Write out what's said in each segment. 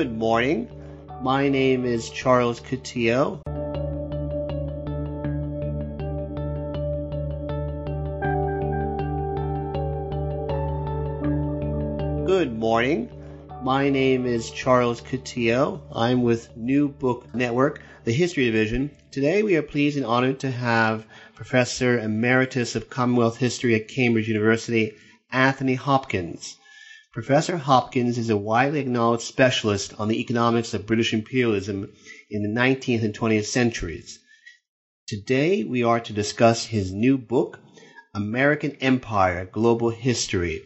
Good morning. My name is Charles Coutinho. Good morning. My name is Charles Coutinho. I'm with New Book Network, the History Division. Today we are pleased and honored to have Professor Emeritus of Commonwealth History at Cambridge University, Anthony Hopkins. Professor Hopkins is a widely acknowledged specialist on the economics of British imperialism in the 19th and 20th centuries. Today we are to discuss his new book, American Empire Global History.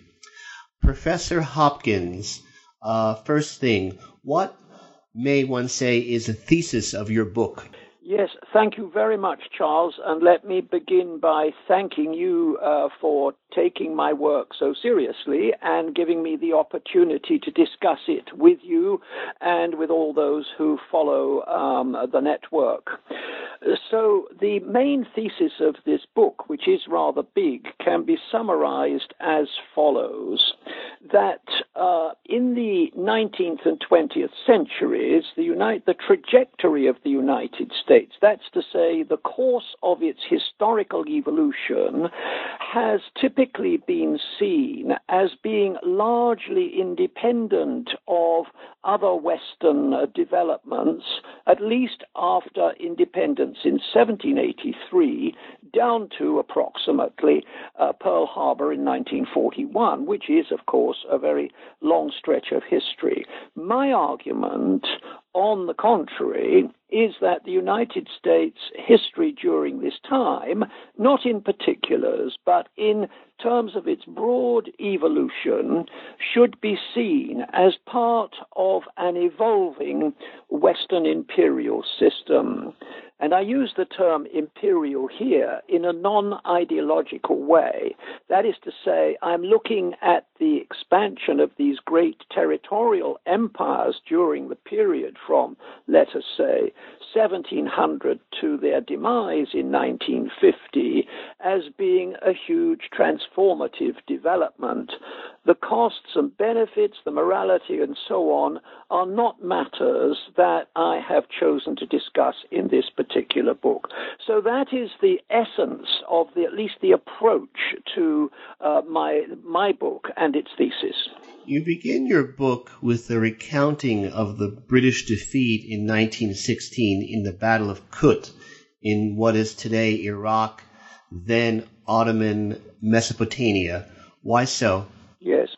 Professor Hopkins, uh, first thing, what may one say is the thesis of your book? Yes, thank you very much, Charles. And let me begin by thanking you uh, for taking my work so seriously and giving me the opportunity to discuss it with you and with all those who follow um, the network. So, the main thesis of this book, which is rather big, can be summarized as follows that uh, in the 19th and 20th centuries, the, the trajectory of the United States, that's to say, the course of its historical evolution, has typically been seen as being largely independent of other Western developments, at least after independence in 1783, down to approximately uh, Pearl Harbor in 1941, which is, of course, a very long stretch of history. My argument, on the contrary, is that the United States history during this time, not in particulars, but in terms of its broad evolution, should be seen as part of an evolving Western imperial system. And I use the term imperial here in a non ideological way. That is to say, I'm looking at the expansion of these great territorial empires during the period from, let us say, 1700 to their demise in 1950 as being a huge transformative development. The costs and benefits, the morality, and so on are not matters that I have chosen to discuss in this particular book. So that is the essence of the, at least the approach to uh, my my book and its thesis. You begin your book with the recounting of the British defeat in 1916 in the Battle of Kut in what is today Iraq, then Ottoman Mesopotamia. Why so? Yes.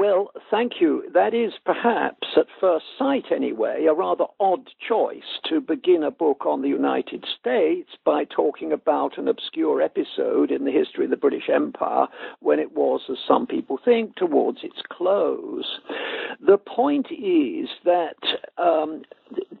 Well, thank you. That is perhaps, at first sight anyway, a rather odd choice to begin a book on the United States by talking about an obscure episode in the history of the British Empire when it was, as some people think, towards its close. The point is that um,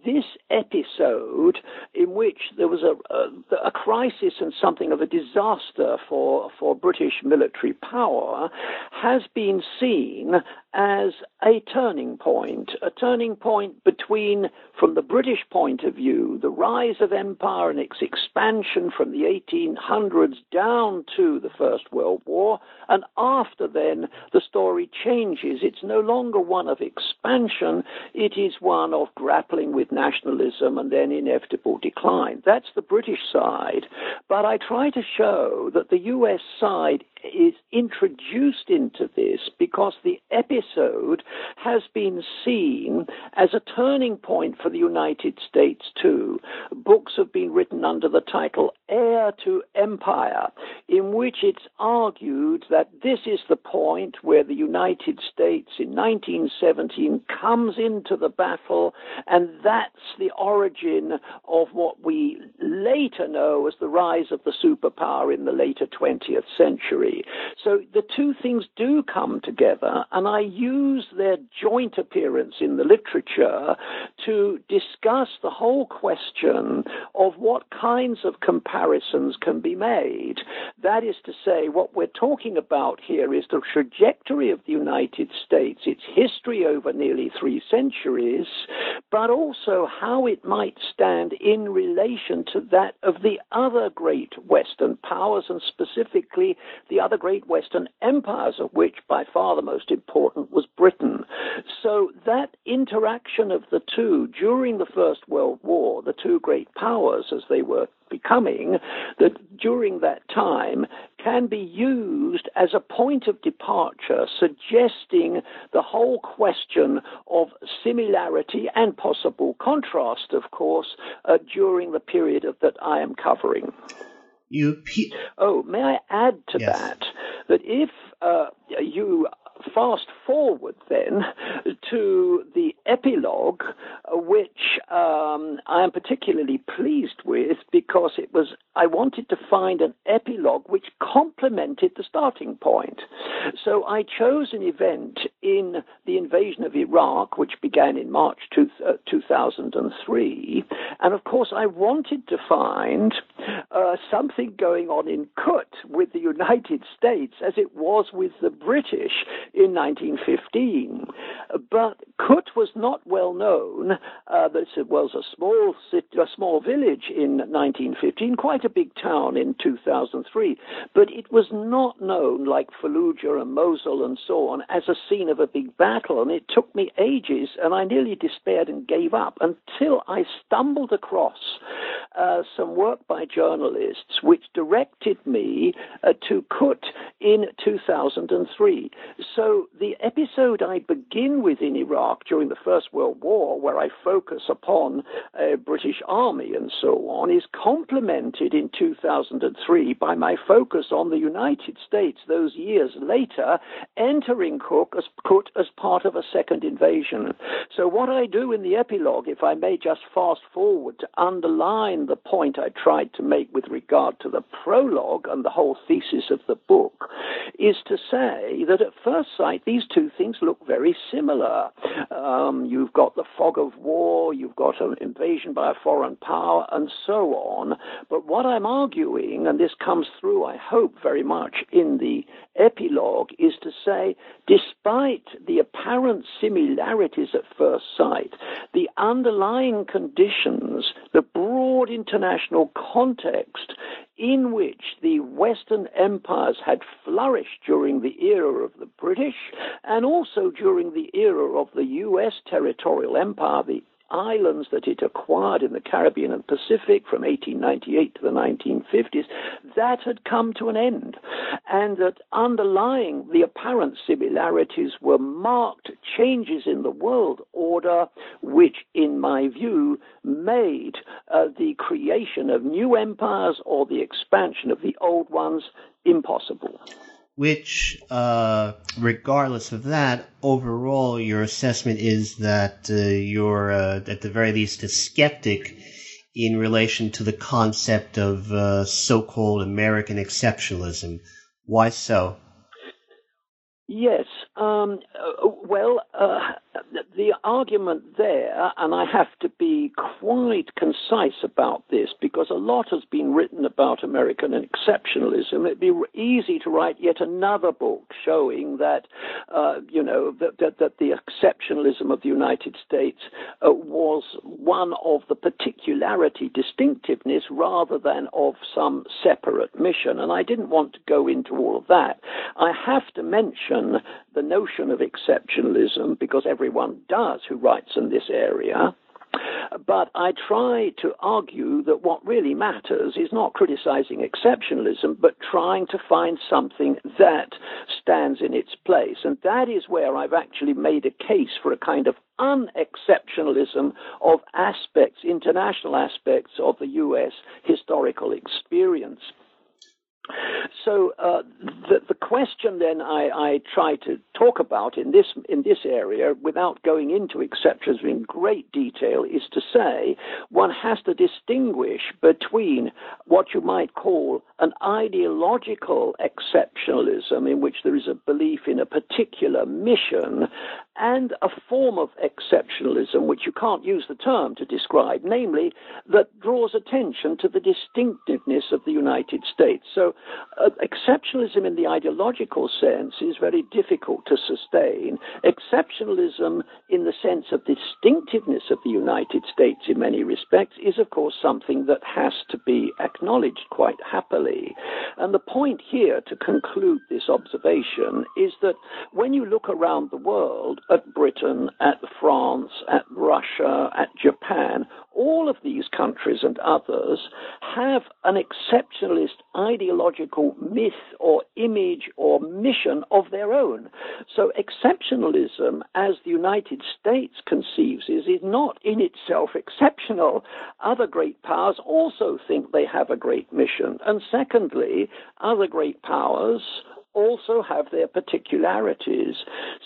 this episode, in which there was a, a, a, crisis and something of a disaster for, for British military power, has been seen as a turning point, a turning point between, from the British point of view, the rise of empire and its expansion from the 1800s down to the First World War, and after then the story changes. It's no longer one of expansion, it is one of grappling with nationalism and then inevitable decline. That's the British side. But I try to show that the US side is introduced into this because the episode has been seen as a turning point for the United States too. Books have been written under the title Heir to Empire, in which it's argued that this is the point where the United States in 1917 comes into the battle, and that's the origin of what we later know as the rise of the superpower in the later 20th century. So the two things do come together, and I use their joint appearance in the literature to discuss the whole question of what kinds of comparisons can be made. That is to say, what we're talking about here is the trajectory of the United States, its history over nearly three centuries, but also how it might stand in relation to that of the other great Western powers, and specifically the other great Western empires, of which by far the most important was Britain. So that interaction of the two during the First World War, the two great powers as they were becoming, that during that time can be used as a point of departure, suggesting the whole question of similarity and possible contrast, of course, uh, during the period of, that I am covering. You pe- oh, may I add to yes. that that if uh, you fast forward then to the epilogue, which um, I am particularly pleased with because it was I wanted to find an epilogue which complemented the starting point. So I chose an event in the invasion of Iraq, which began in March two, uh, 2003, and of course I wanted to find uh, something going on in Kut with the United States as it was with the British in 1915. But Kut was not well known. Uh, it was a small city, a small village in 1915, quite a big town in 2003. But it was not known like Fallujah and Mosul and so on as a scene of a big battle. And it took me ages, and I nearly despaired and gave up until I stumbled across uh, some work by journalists which directed me uh, to Kut in 2003. So the episode I begin with in Iraq during the First World War, where I focus upon a British army and so on, is complemented in 2003 by my focus on the United States those years later entering Cook as, Kut as part of a second invasion. So what I do in the epilogue, if I may just fast forward to underline the point I tried to make with regard to the prologue and the whole thesis of the book, is to say that at first sight, these two things look very similar. Um, you've got the fog of war, you've got an invasion by a foreign power, and so on. But what I'm arguing, and this comes through, I hope, very much in the epilogue, is to say, despite the apparent similarities at first sight, the underlying conditions, the broad international context in which the Western empires had flourished during the era of the British and also during the era of the U.S. territorial empire, the islands that it acquired in the Caribbean and Pacific from 1898 to the 1950s, that had come to an end. And that underlying the apparent similarities were marked changes in the world order, which, in my view, made uh, the creation of new empires or the expansion of the old ones impossible which, uh, regardless of that, overall your assessment is that uh, you're, uh, at the very least, a skeptic in relation to the concept of uh, so-called American exceptionalism. Why so? Yes. Um, uh, well, uh, the argument there, and I have to be quite concise about this because a lot has been written about American exceptionalism. It'd be easy to write yet another book showing that, uh, you know, that, that, that, the exceptionalism of the United States uh, was one of the particularity, distinctiveness, rather than of some separate mission. And I didn't want to go into all of that. I have to mention the notion of exceptionalism because everyone does who writes in this area. But I try to argue that what really matters is not criticizing exceptionalism, but trying to find something that stands in its place. And that is where I've actually made a case for a kind of unexceptionalism of aspects, international aspects of the U.S. historical experience. So uh, the, the question then I, I, try to talk about in this in this area, without going into exceptions in great detail, is to say one has to distinguish between what you might call an ideological exceptionalism, in which there is a belief in a particular mission, and a form of exceptionalism, which you can't use the term to describe, namely that draws attention to the distinctiveness of the United States. So uh, exceptionalism in the ideological sense is very difficult to sustain. Exceptionalism in the sense of distinctiveness of the United States in many respects is, of course, something that has to be acknowledged quite happily. And the point here to conclude this observation is that when you look around the world at Britain, at France, at Russia, at Japan, all of these countries and others have an exceptionalist ideological myth or image or mission of their own. So exceptionalism, as the United States conceives it, is not in itself exceptional. Other great powers also think they have a great mission. And secondly, other great powers also have their particularities.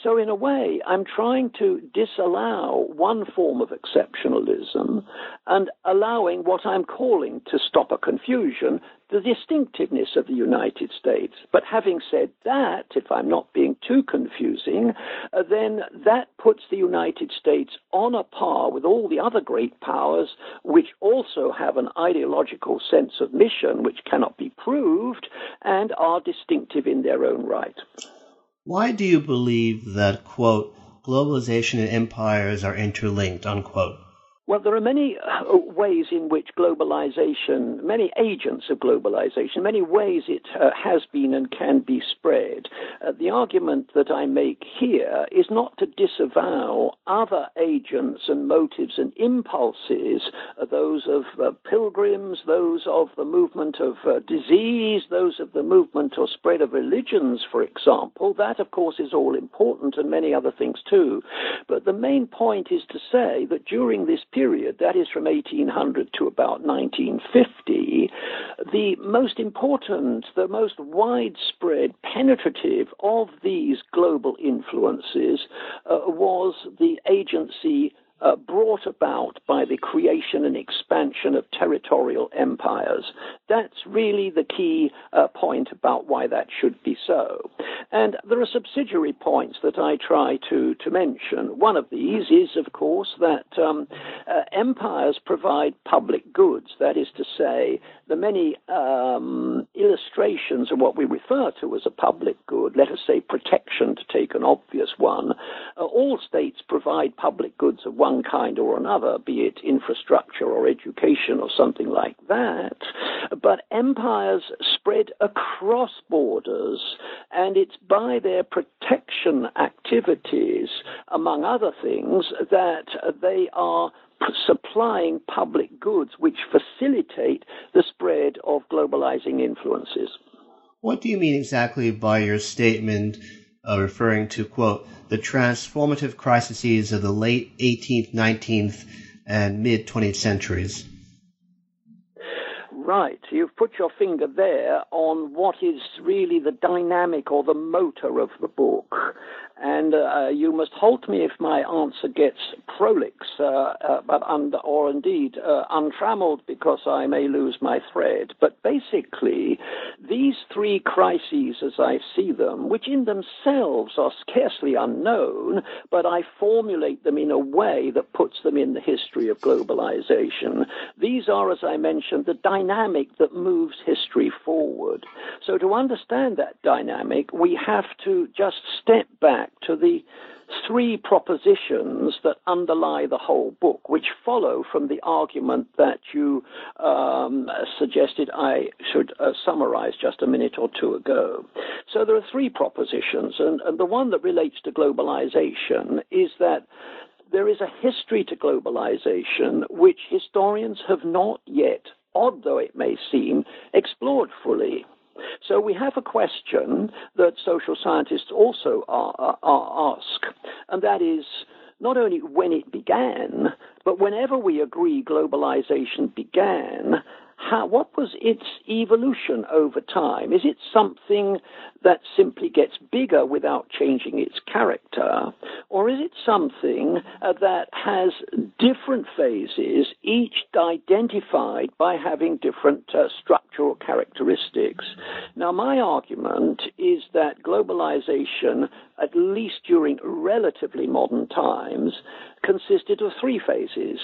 So, in a way, I'm trying to disallow one form of exceptionalism and allowing what I'm calling, to stop a confusion, the distinctiveness of the United States. But having said that, if I'm not being too confusing, uh, then that puts the United States on a par with all the other great powers, which also have an ideological sense of mission which cannot be proved and are distinctive in their own right. Why do you believe that, quote, globalization and empires are interlinked, unquote? Well, there are many uh, ways in which globalization, many agents of globalization, many ways it uh, has been and can be spread. Uh, the argument that I make here is not to disavow other agents and motives and impulses, uh, those of uh, pilgrims, those of the movement of uh, disease, those of the movement or spread of religions, for example. That, of course, is all important and many other things too. But the main point is to say that during this period, that is from 1800 to about 1950, the most important, the most widespread, penetrative of these global influences uh, was the agency uh, brought about by the creation and expansion of territorial empires. That's really the key uh, point about why that should be so. And there are subsidiary points that I try to, to mention. One of these is, of course, that um, uh, empires provide public goods. That is to say, the many um, illustrations of what we refer to as a public good, let us say protection, to take an obvious one, uh, all states provide public goods of one kind or another, be it infrastructure or education or something like that. But empires spread across borders, and it's by their protection activities, among other things, that they are supplying public goods which facilitate the spread of globalizing influences. What do you mean exactly by your statement uh, referring to, quote, the transformative crises of the late 18th, 19th, and mid 20th centuries? Right. You've put your finger there on what is really the dynamic or the motor of the book and uh, you must halt me if my answer gets prolix, uh, uh, but or indeed uh, untrammeled, because I may lose my thread. But basically, these three crises, as I see them, which in themselves are scarcely unknown, but I formulate them in a way that puts them in the history of globalization. These are, as I mentioned, the dynamic that moves history forward. So to understand that dynamic, we have to just step back to the three propositions that underlie the whole book, which follow from the argument that you um, suggested I should uh, summarize just a minute or two ago. So there are three propositions, and, and the one that relates to globalization is that there is a history to globalization which historians have not yet, odd though it may seem, explored fully. So we have a question that social scientists also are, are, ask, and that is not only when it began, but whenever we agree globalization began, how, what was its evolution over time? Is it something that simply gets bigger without changing its character? Or is it something uh, that has different phases, each identified by having different uh, structural characteristics? Now, my argument is that globalization, at least during relatively modern times, consisted of three phases.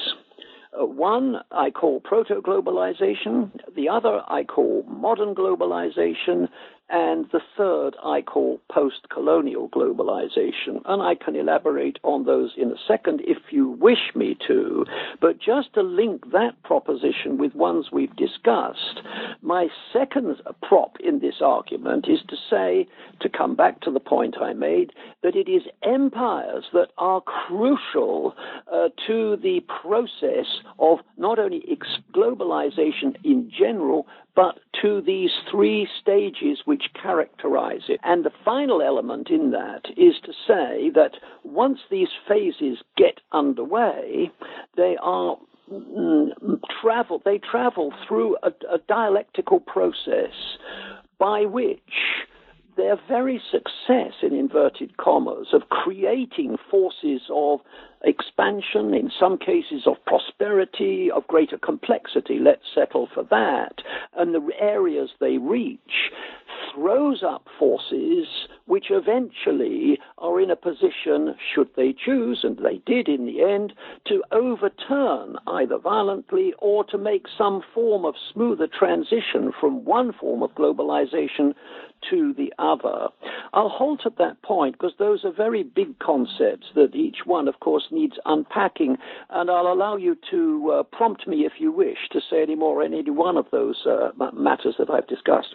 One I call proto globalization, the other I call modern globalization, and the third I call post colonial globalization. And I can elaborate on those in a second if you wish me to. But just to link that proposition with ones we've discussed, my second prop in this argument is to say, to come back to the point I made, that it is empires that are crucial uh, to the process of not only globalization in general, but to these three stages which characterize it. And the final element in that is to say that once these phases get underway, they are mm, travel they travel through a, a dialectical process by which their very success, in inverted commas, of creating forces of expansion, in some cases of prosperity, of greater complexity, let's settle for that, and the areas they reach, throws up forces which eventually are in a position, should they choose, and they did in the end, to overturn either violently or to make some form of smoother transition from one form of globalization to the other. I'll halt at that point because those are very big concepts that each one, of course, needs unpacking, and I'll allow you to uh, prompt me if you wish to say any more on any one of those uh, matters that I've discussed.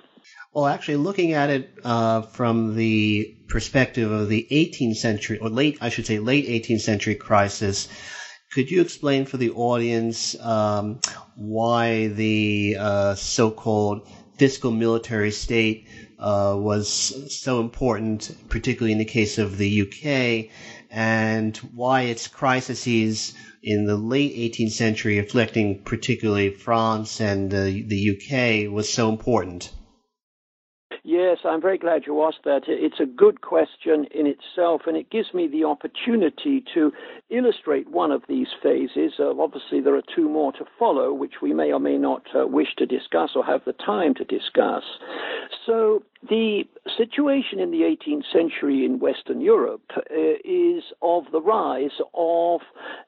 Well, actually, looking at it uh, from the perspective of the 18th century, or late, I should say, late 18th century crisis, could you explain for the audience um, why the uh, so-called fiscal military state uh, was so important, particularly in the case of the UK, and why its crises in the late 18th century, afflicting particularly France and uh, the UK, was so important. Yes, I'm very glad you asked that. It's a good question in itself, and it gives me the opportunity to illustrate one of these phases. Uh, obviously, there are two more to follow, which we may or may not uh, wish to discuss or have the time to discuss. So, the situation in the 18th century in Western Europe uh, is of the rise of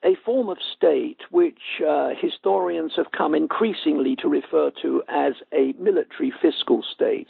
a form of state which uh, historians have come increasingly to refer to as a military fiscal state.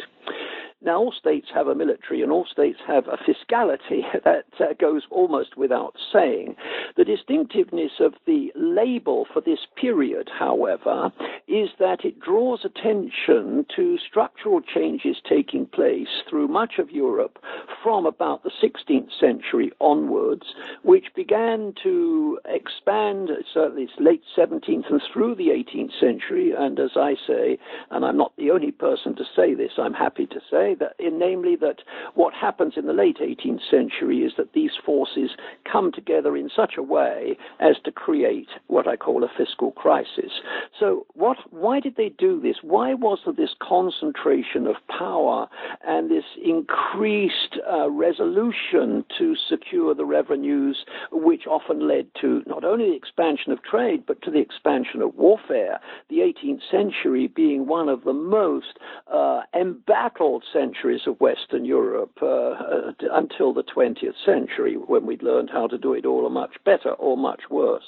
Now, all states have a military and all states have a fiscality that uh, goes almost without saying. The distinctiveness of the label for this period, however, is that it draws attention to structural changes taking place through much of Europe from about the 16th century onwards, which began to expand, certainly late 17th and through the 18th century. And as I say, and I'm not the only person to say this, I'm happy to say, that, namely that what happens in the late 18th century is that these forces come together in such a way as to create what I call a fiscal crisis. So, what? Why did they do this? Why was there this concentration of power and this increased uh, resolution to secure the revenues, which often led to not only the expansion of trade but to the expansion of warfare? The 18th century being one of the most uh, embattled centuries of Western Europe uh, uh until the 20th century, when we'd learned how to do it all much better or much worse.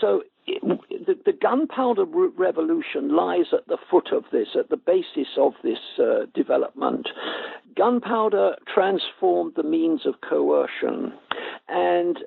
So the, the, gunpowder revolution lies at the foot of this, at the basis of this uh, development. Gunpowder transformed the means of coercion, and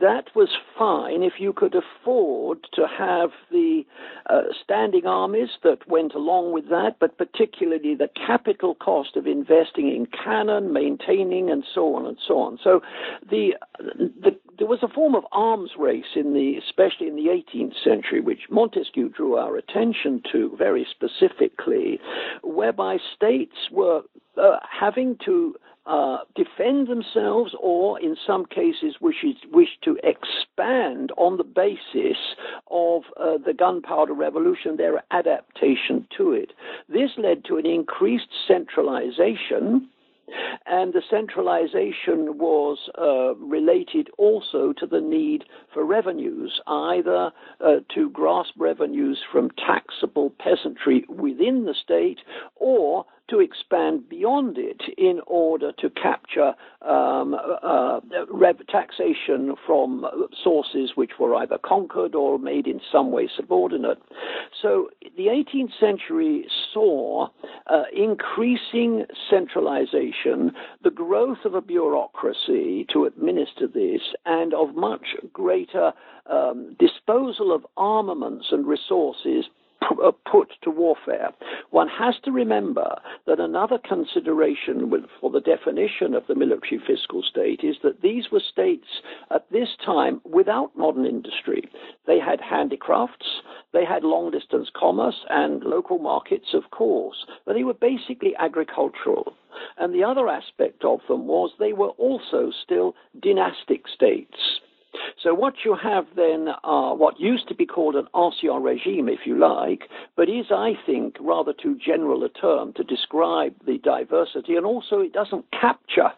that was fine if you could afford to have the uh, standing armies that went along with that, but particularly the capital cost of investing in cannon, maintaining, and so on and so on. So the the there was a form of arms race in the, especially in the 18th century, which Montesquieu drew our attention to very specifically, whereby states were uh, having to uh, defend themselves or, in some cases, wishes, wish to expand on the basis of uh, the gunpowder revolution, their adaptation to it. This led to an increased centralization and the centralization was uh, related also to the need for revenues, either uh, to grasp revenues from taxable peasantry within the state or to expand beyond it in order to capture um, uh, taxation from sources which were either conquered or made in some way subordinate. So the 18th century saw uh, increasing centralization, the growth of a bureaucracy to administer this, and of much greater um, disposal of armaments and resources uh, Uh, put to warfare. One has to remember that another consideration for the definition of the military fiscal state is that these were states at this time without modern industry. They had handicrafts, they had long distance commerce and local markets, of course, but they were basically agricultural. And the other aspect of them was they were also still dynastic states. So what you have then are what used to be called an ancien regime, if you like, but is, I think, rather too general a term to describe the diversity, and also it doesn't capture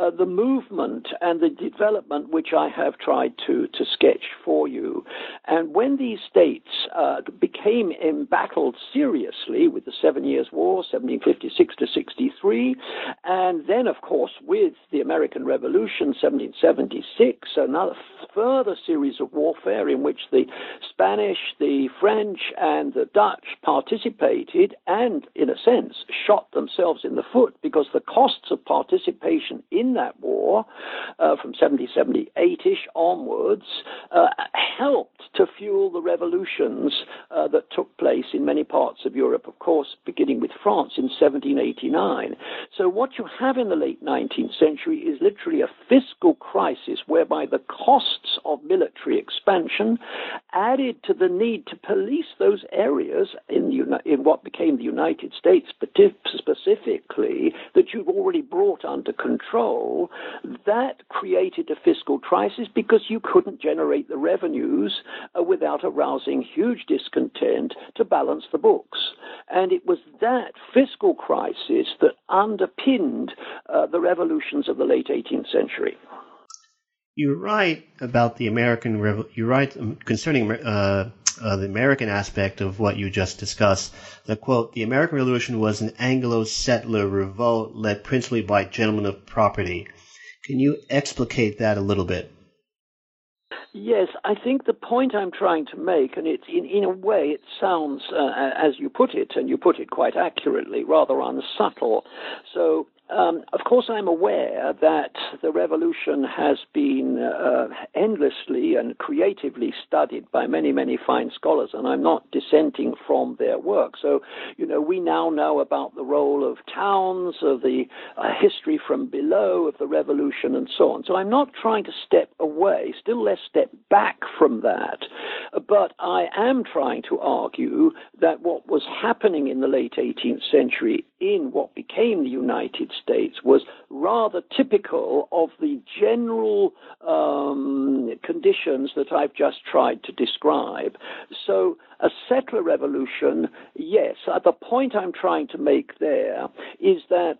uh, the movement and the development which I have tried to, to sketch for you. And when these states uh, became embattled seriously with the Seven Years' War, 1756 to 63, and then, of course, with the American Revolution, 1776, another further series of warfare in which the Spanish, the French, and the Dutch participated and, in a sense, shot themselves in the foot because the costs of participation in that war uh, from 1778 ish onwards uh, helped to fuel the revolutions uh, that took place in many parts of Europe, of course, beginning with France in 1789. So, what you have in the late 19th century is literally a fiscal crisis whereby the costs of military expansion added to the need to police those areas in, in what became the United States specifically that you've already brought under control. That created a fiscal crisis because you couldn't generate the revenues uh, without arousing huge discontent to balance the books. And it was that fiscal crisis that underpinned uh, the revolutions of the late 18th century. You're right about the American. You're right um, concerning uh, uh, the American aspect of what you just discussed. The quote: "The American Revolution was an Anglo-settler revolt led principally by gentlemen of property." Can you explicate that a little bit? Yes, I think the point I'm trying to make, and it's in, in a way it sounds, uh, as you put it, and you put it quite accurately, rather unsubtle. So um, of course, I'm aware that the revolution has been uh, endlessly and creatively studied by many, many fine scholars, and I'm not dissenting from their work. So, you know, we now know about the role of towns, of the uh, history from below of the revolution, and so on. So I'm not trying to step away, still less step back from that. But I am trying to argue that what was happening in the late 18th century in what became the United States was rather typical of the general um, conditions that I've just tried to describe. So, a settler revolution, yes. Uh, the point I'm trying to make there is that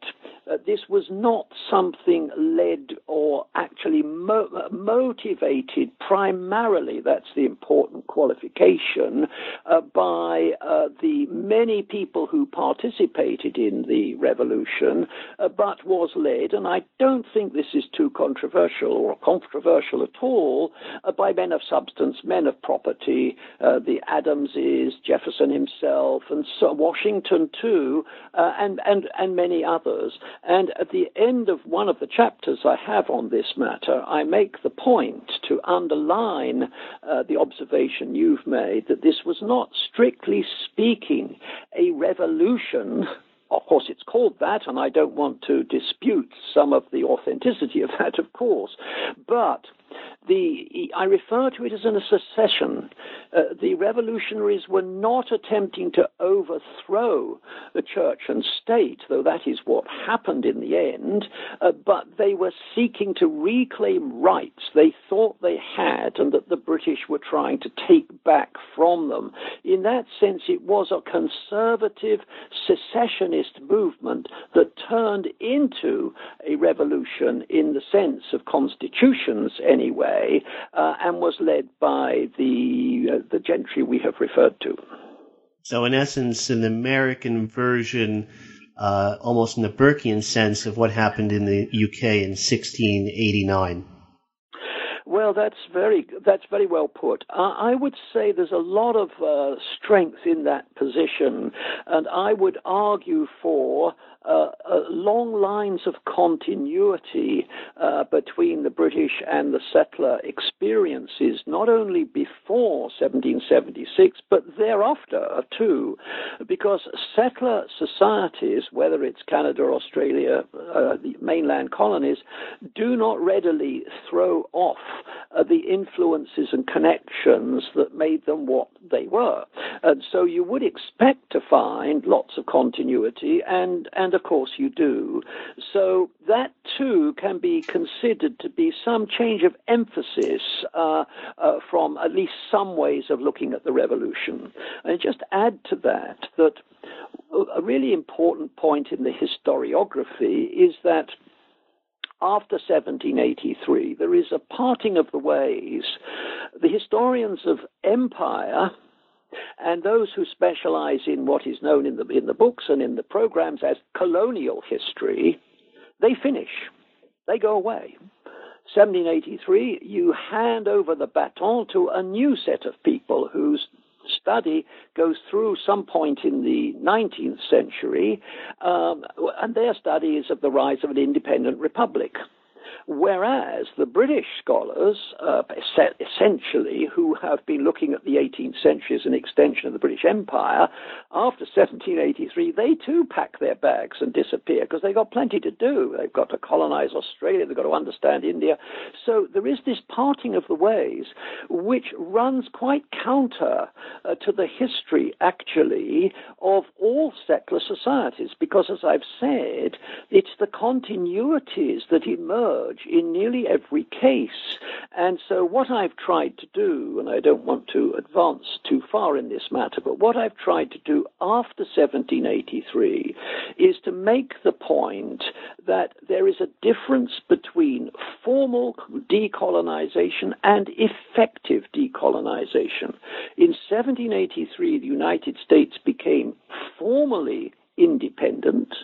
uh, this was not something led or actually mo- motivated primarily, that's the important qualification, uh, by uh, the many people who participated in the revolution, uh, but was led, and I don't think this is too controversial or controversial at all, uh, by men of substance, men of property, the Adamses, Jefferson himself, and so Washington too, and, and, and many others. And at the end of one of the chapters I have on this matter, I make the point to underline uh, the observation you've made that this was not strictly speaking a revolution of course, it's called that, and I don't want to dispute some of the authenticity of that, of course. But the I refer to it as a secession. Uh, the revolutionaries were not attempting to overthrow the church and state, though that is what happened in the end, uh, but they were seeking to reclaim rights they thought they had and that the British were trying to take back from them. In that sense, it was a conservative secessionist movement that turned into a revolution in the sense of constitutions, anyway, uh, and was led by the uh, the gentry we have referred to. So, in essence, an American version, uh, almost in the Burkean sense, of what happened in the UK in 1689. Well, that's very that's very well put. I would say there's a lot of uh, strength in that position, and I would argue for uh, uh, long lines of continuity uh, between the British and the settler experiences, not only before 1776, but thereafter too, because settler societies, whether it's Canada, or Australia, uh, the mainland colonies, do not readily throw off uh, the influences and connections that made them what they were. And so you would expect to find lots of continuity and, and and of course you do. So that too can be considered to be some change of emphasis uh, uh, from at least some ways of looking at the revolution. And just add to that that a really important point in the historiography is that after 1783, there is a parting of the ways. The historians of empire and those who specialize in what is known in the, in the books and in the programs as colonial history, they finish. They go away. 1783, you hand over the baton to a new set of people whose study goes through some point in the 19th century, um, and their study is of the rise of an independent republic. Whereas the British scholars, uh, essentially, who have been looking at the 18th century as an extension of the British Empire, after 1783, they too pack their bags and disappear because they've got plenty to do. They've got to colonize Australia, they've got to understand India. So there is this parting of the ways which runs quite counter uh, to the history, actually, of all settler societies because, as I've said, it's the continuities that emerge in nearly every case. And so, what I've tried to do, and I don't want to advance too far in this matter, but what I've tried to do after 1783 is to make the point that there is a difference between formal decolonization and effective decolonization. In 1783, the United States became formally independent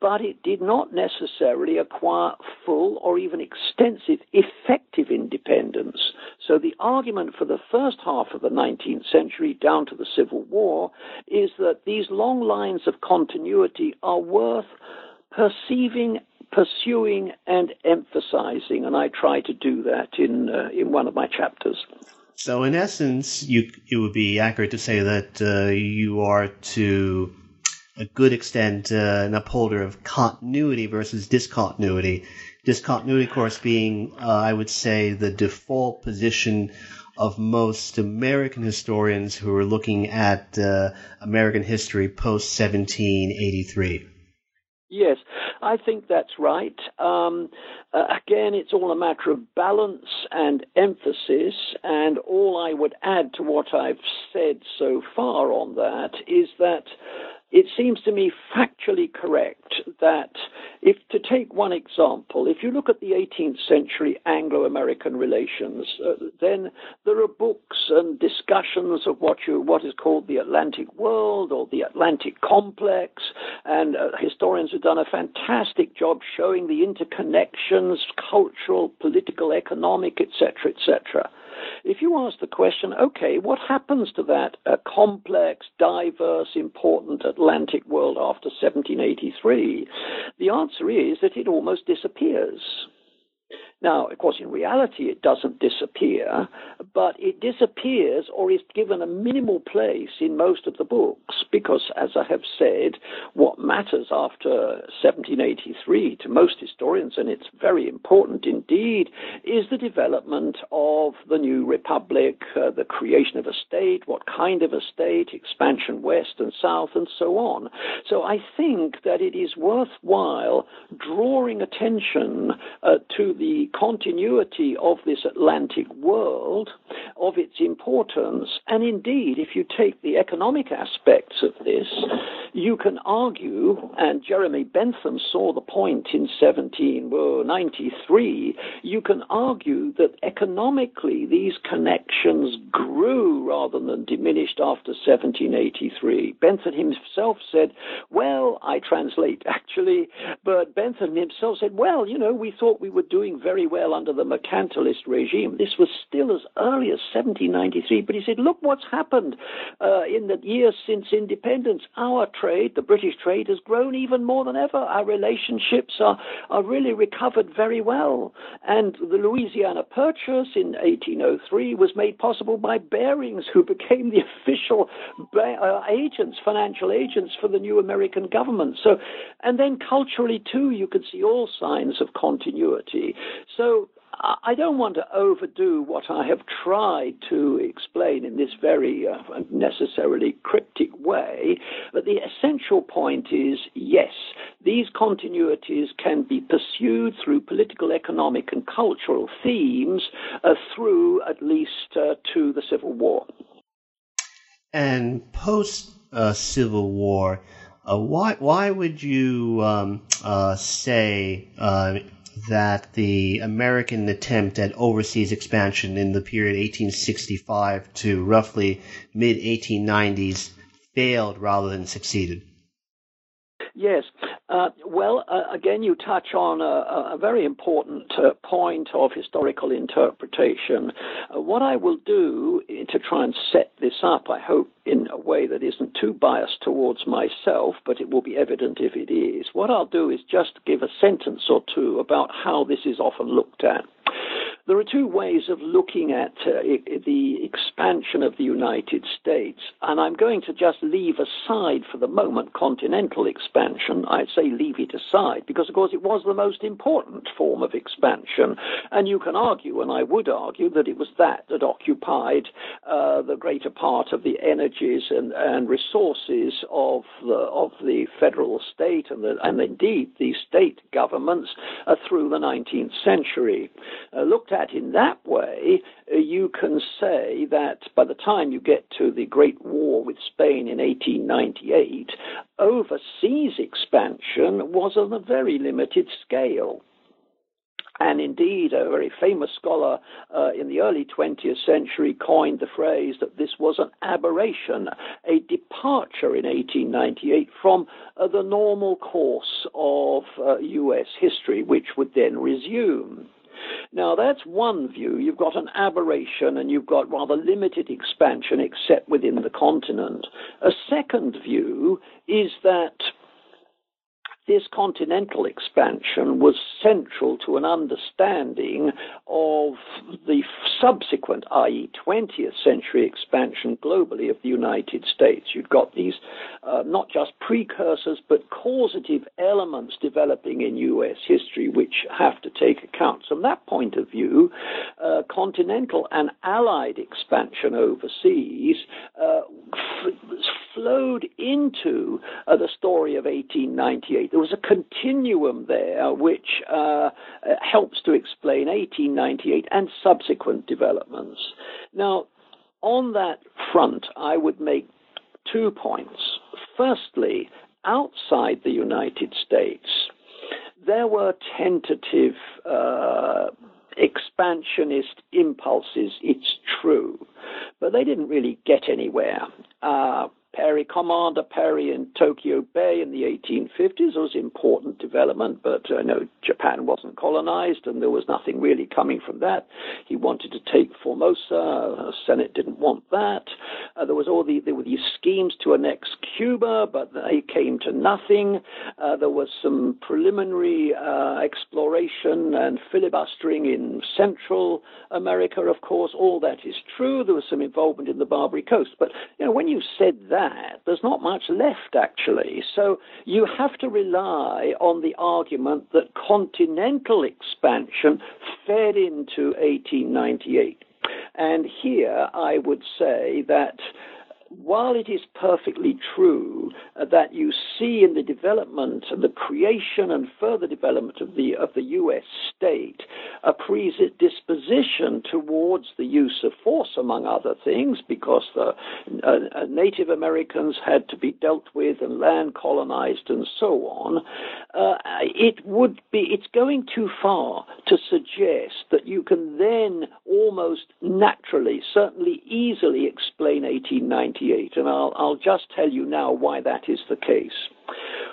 but it did not necessarily acquire full or even extensive effective independence. So the argument for the first half of the 19th century down to the Civil War is that these long lines of continuity are worth perceiving pursuing and emphasizing, and I try to do that in uh, in one of my chapters. So, in essence, you it would be accurate to say that uh, you are to a good extent uh, an upholder of continuity versus discontinuity. Discontinuity, of course, being, uh, I would say, the default position of most American historians who are looking at uh, American history post 1783. Yes, I think that's right. Um, uh, again, it's all a matter of balance and emphasis, and all I would add to what I've said so far on that is that it seems to me factually correct that if to take one example, if you look at the 18th century Anglo-American relations, uh, then there are books and discussions of what you what is called the Atlantic world or the Atlantic complex, and uh, historians have done a fantastic job showing the interconnections, cultural, political, economic, etc., etc. If you ask the question, okay, what happens to that uh, complex, diverse, important Atlantic world after 1783? The answer is that it almost disappears. Now, of course, in reality, it doesn't disappear, but it disappears or is given a minimal place in most of the books because, as I have said, what matters after 1783 to most historians, and it's very important indeed, is the development of the new republic, uh, the creation of a state, what kind of a state, expansion west and south, and so on. So I think that it is worthwhile drawing attention uh, to the continuity of this Atlantic world, of its importance, and indeed, if you take the economic aspects of this, you can argue, and Jeremy Bentham saw the point in 1793, you can argue that economically these connections grew rather than diminished after 1783. Bentham himself said, well, I translate actually, but Bentham himself said, well, you know, we thought we were doing very well under the mercantilist regime. This was still as early as 1793, but he said, look what's happened uh, in the years since independence. Our trade, the British trade, has grown even more than ever. Our relationships are, are really recovered very well. And the Louisiana Purchase in 1803 was made possible by Barings, who became the official uh, agents, financial agents for the new American government. So, and then culturally too, you could see all signs of continuity. So I don't want to overdo what I have tried to explain in this very uh, necessarily cryptic way, but the essential point is yes, these continuities can be pursued through political, economic, and cultural themes uh, through at least uh, to the Civil War. And post uh, Civil War, uh, why why would you um, uh, say that the American attempt at overseas expansion in the period 1865 to roughly mid 1890s failed rather than succeeded? Yes. Uh, well, uh, again, you touch on a, a very important uh, point of historical interpretation. Uh, what I will do to try and set this up, I hope, in a way that isn't too biased towards myself, but it will be evident if it is. What I'll do is just give a sentence or two about how this is often looked at. There are two ways of looking at uh, the expansion of the United States, and I'm going to just leave aside for the moment continental expansion. I say leave it aside because, of course, it was the most important form of expansion, and you can argue, and I would argue, that it was that that occupied uh, the greater part of the energies and, and resources of the, of the federal state and, the, and indeed the state governments uh, through the 19th century. Uh, looked at in that way, uh, you can say that by the time you get to the Great War with Spain in 1898, overseas expansion was on a very limited scale. And indeed, a very famous scholar uh, in the early 20th century coined the phrase that this was an aberration, a departure in 1898 from uh, the normal course of uh, U.S. history, which would then resume. Now, that's one view. You've got an aberration and you've got rather limited expansion except within the continent. A second view is that this continental expansion was central to an understanding of the subsequent, i.e., 20th century expansion globally of the United States. You've got these uh, not just precursors, but causative elements developing in U.S. history which have to take account. From that point of view, uh, continental and allied expansion overseas uh, f- flowed into uh, the story of 1898 there was a continuum there which uh, helps to explain 1898 and subsequent developments. Now, on that front, I would make two points. Firstly, outside the United States, there were tentative uh, expansionist impulses, it's true, but they didn't really get anywhere. Uh, Perry, Commander Perry in Tokyo Bay in the 1850s was important development, but uh, no, Japan wasn't colonized, and there was nothing really coming from that. He wanted to take Formosa. The Senate didn't want that. Uh, there was all the there were these schemes to annex Cuba, but they came to nothing. Uh, there was some preliminary uh, exploration and filibustering in Central America, of course. All that is true. There was some involvement in the Barbary Coast, but you know when you said that, there's not much left actually. So you have to rely on the argument that continental expansion fed into 1898. And here I would say that while it is perfectly true that you see in the development, and the creation and further development of the of the U.S. state a predisposition towards the use of force, among other things, because the uh, uh, Native Americans had to be dealt with and land colonized and so on, uh, it would be it's going too far to suggest that you can then almost naturally, certainly easily explain 1890 and I'll, I'll just tell you now why that is the case.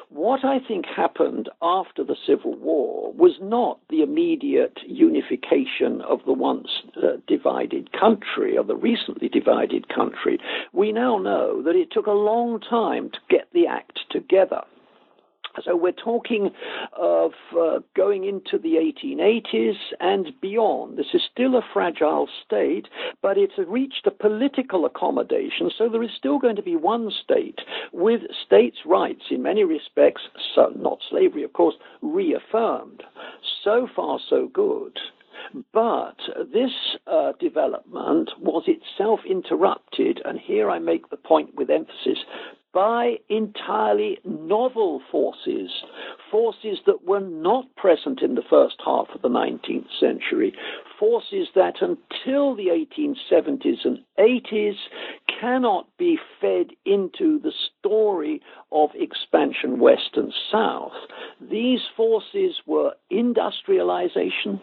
What I think happened after the Civil War was not the immediate unification of the once uh, divided country, or the recently divided country. We now know that it took a long time to get the act together. So we're talking of uh, going into the 1880s and beyond. This is still a fragile state, but it's reached a political accommodation. So there is still going to be one state with states' rights in many respects, so not slavery, of course, reaffirmed. So far, so good. But this uh, development was itself interrupted, and here I make the point with emphasis, by entirely novel forces, forces that were not present in the first half of the 19th century, forces that until the 1870s and 80s cannot be fed into the story of expansion west and south. These forces were industrialization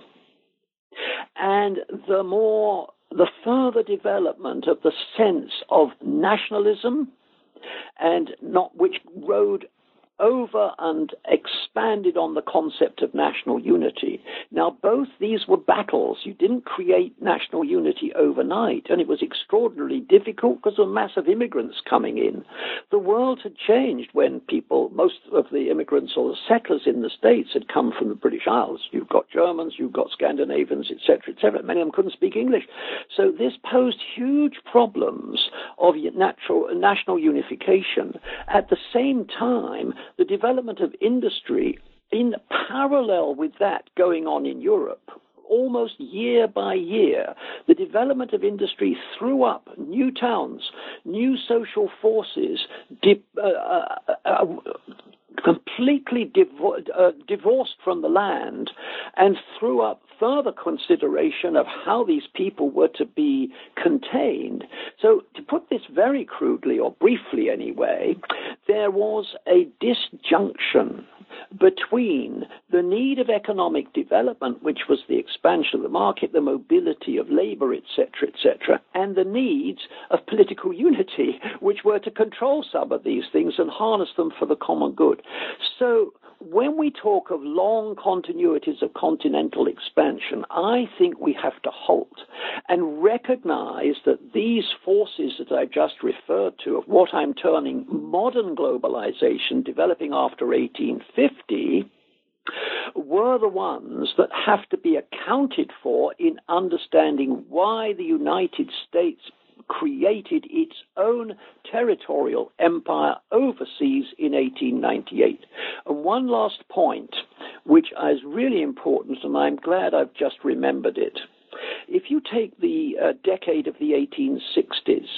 and the more the further development of the sense of nationalism and not which rode over and expanded on the concept of national unity. Now, both these were battles. You didn't create national unity overnight, and it was extraordinarily difficult because of massive immigrants coming in. The world had changed when people, most of the immigrants or the settlers in the States had come from the British Isles. You've got Germans, you've got Scandinavians, etc., etc. Many of them couldn't speak English. So this posed huge problems of natural, national unification. At the same time, the development of industry in parallel with that going on in Europe. Almost year by year, the development of industry threw up new towns, new social forces, uh, uh, uh, completely divo- uh, divorced from the land, and threw up further consideration of how these people were to be contained. So, to put this very crudely, or briefly anyway, there was a disjunction between the need of economic development, which was the expansion of the market, the mobility of labor, etc., etc., and the needs of political unity, which were to control some of these things and harness them for the common good. So, when we talk of long continuities of continental expansion, I think we have to halt and recognize that these forces that I just referred to, of what I'm terming modern globalization developing after 1850, were the ones that have to be accounted for in understanding why the United States created its own territorial empire overseas in 1898. And one last point, which is really important, and I'm glad I've just remembered it. If you take the uh, decade of the 1860s,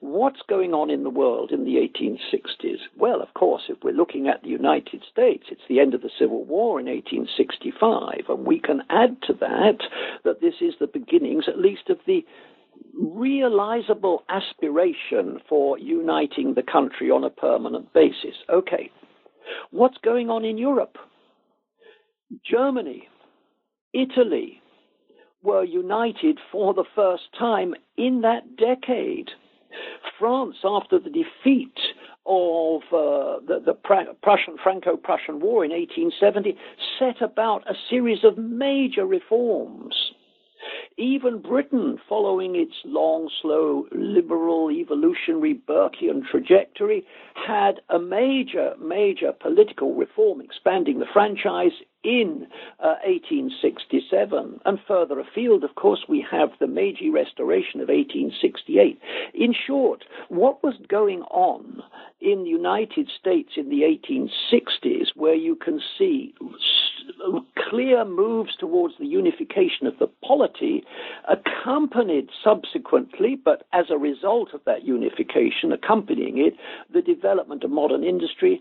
what's going on in the world in the 1860s? Well, of course, if we're looking at the United States, it's the end of the Civil War in 1865, and we can add to that that this is the beginnings, at least, of the realizable aspiration for uniting the country on a permanent basis. Okay, what's going on in Europe? Germany, Italy were united for the first time in that decade. France, after the defeat of uh, the, the Prussian Franco-Prussian War in 1870 set about a series of major reforms. Even Britain, following its long, slow, liberal, evolutionary Burkean trajectory, had a major, major political reform expanding the franchise in uh, 1867. And further afield, of course, we have the Meiji Restoration of 1868. In short, what was going on in the United States in the 1860s, where you can see clear moves towards the unification of the polity, accompanied subsequently, but as a result of that unification, accompanying it, the development of modern industry.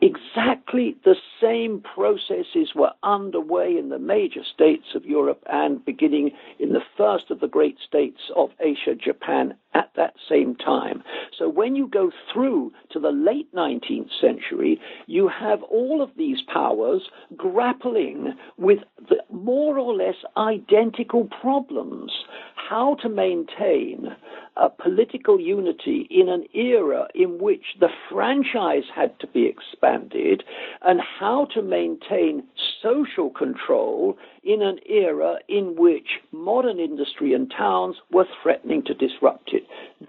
Exactly the same processes were underway in the major states of Europe and beginning in the first of the great states of Asia, Japan, at that same time. So when you go through to the late 19th century, you have all of these powers grappling with the more or less identical problems. How to maintain a political unity in an era in which the franchise had to be expanded and how to maintain social control in an era in which modern industry and towns were threatening to disrupt it.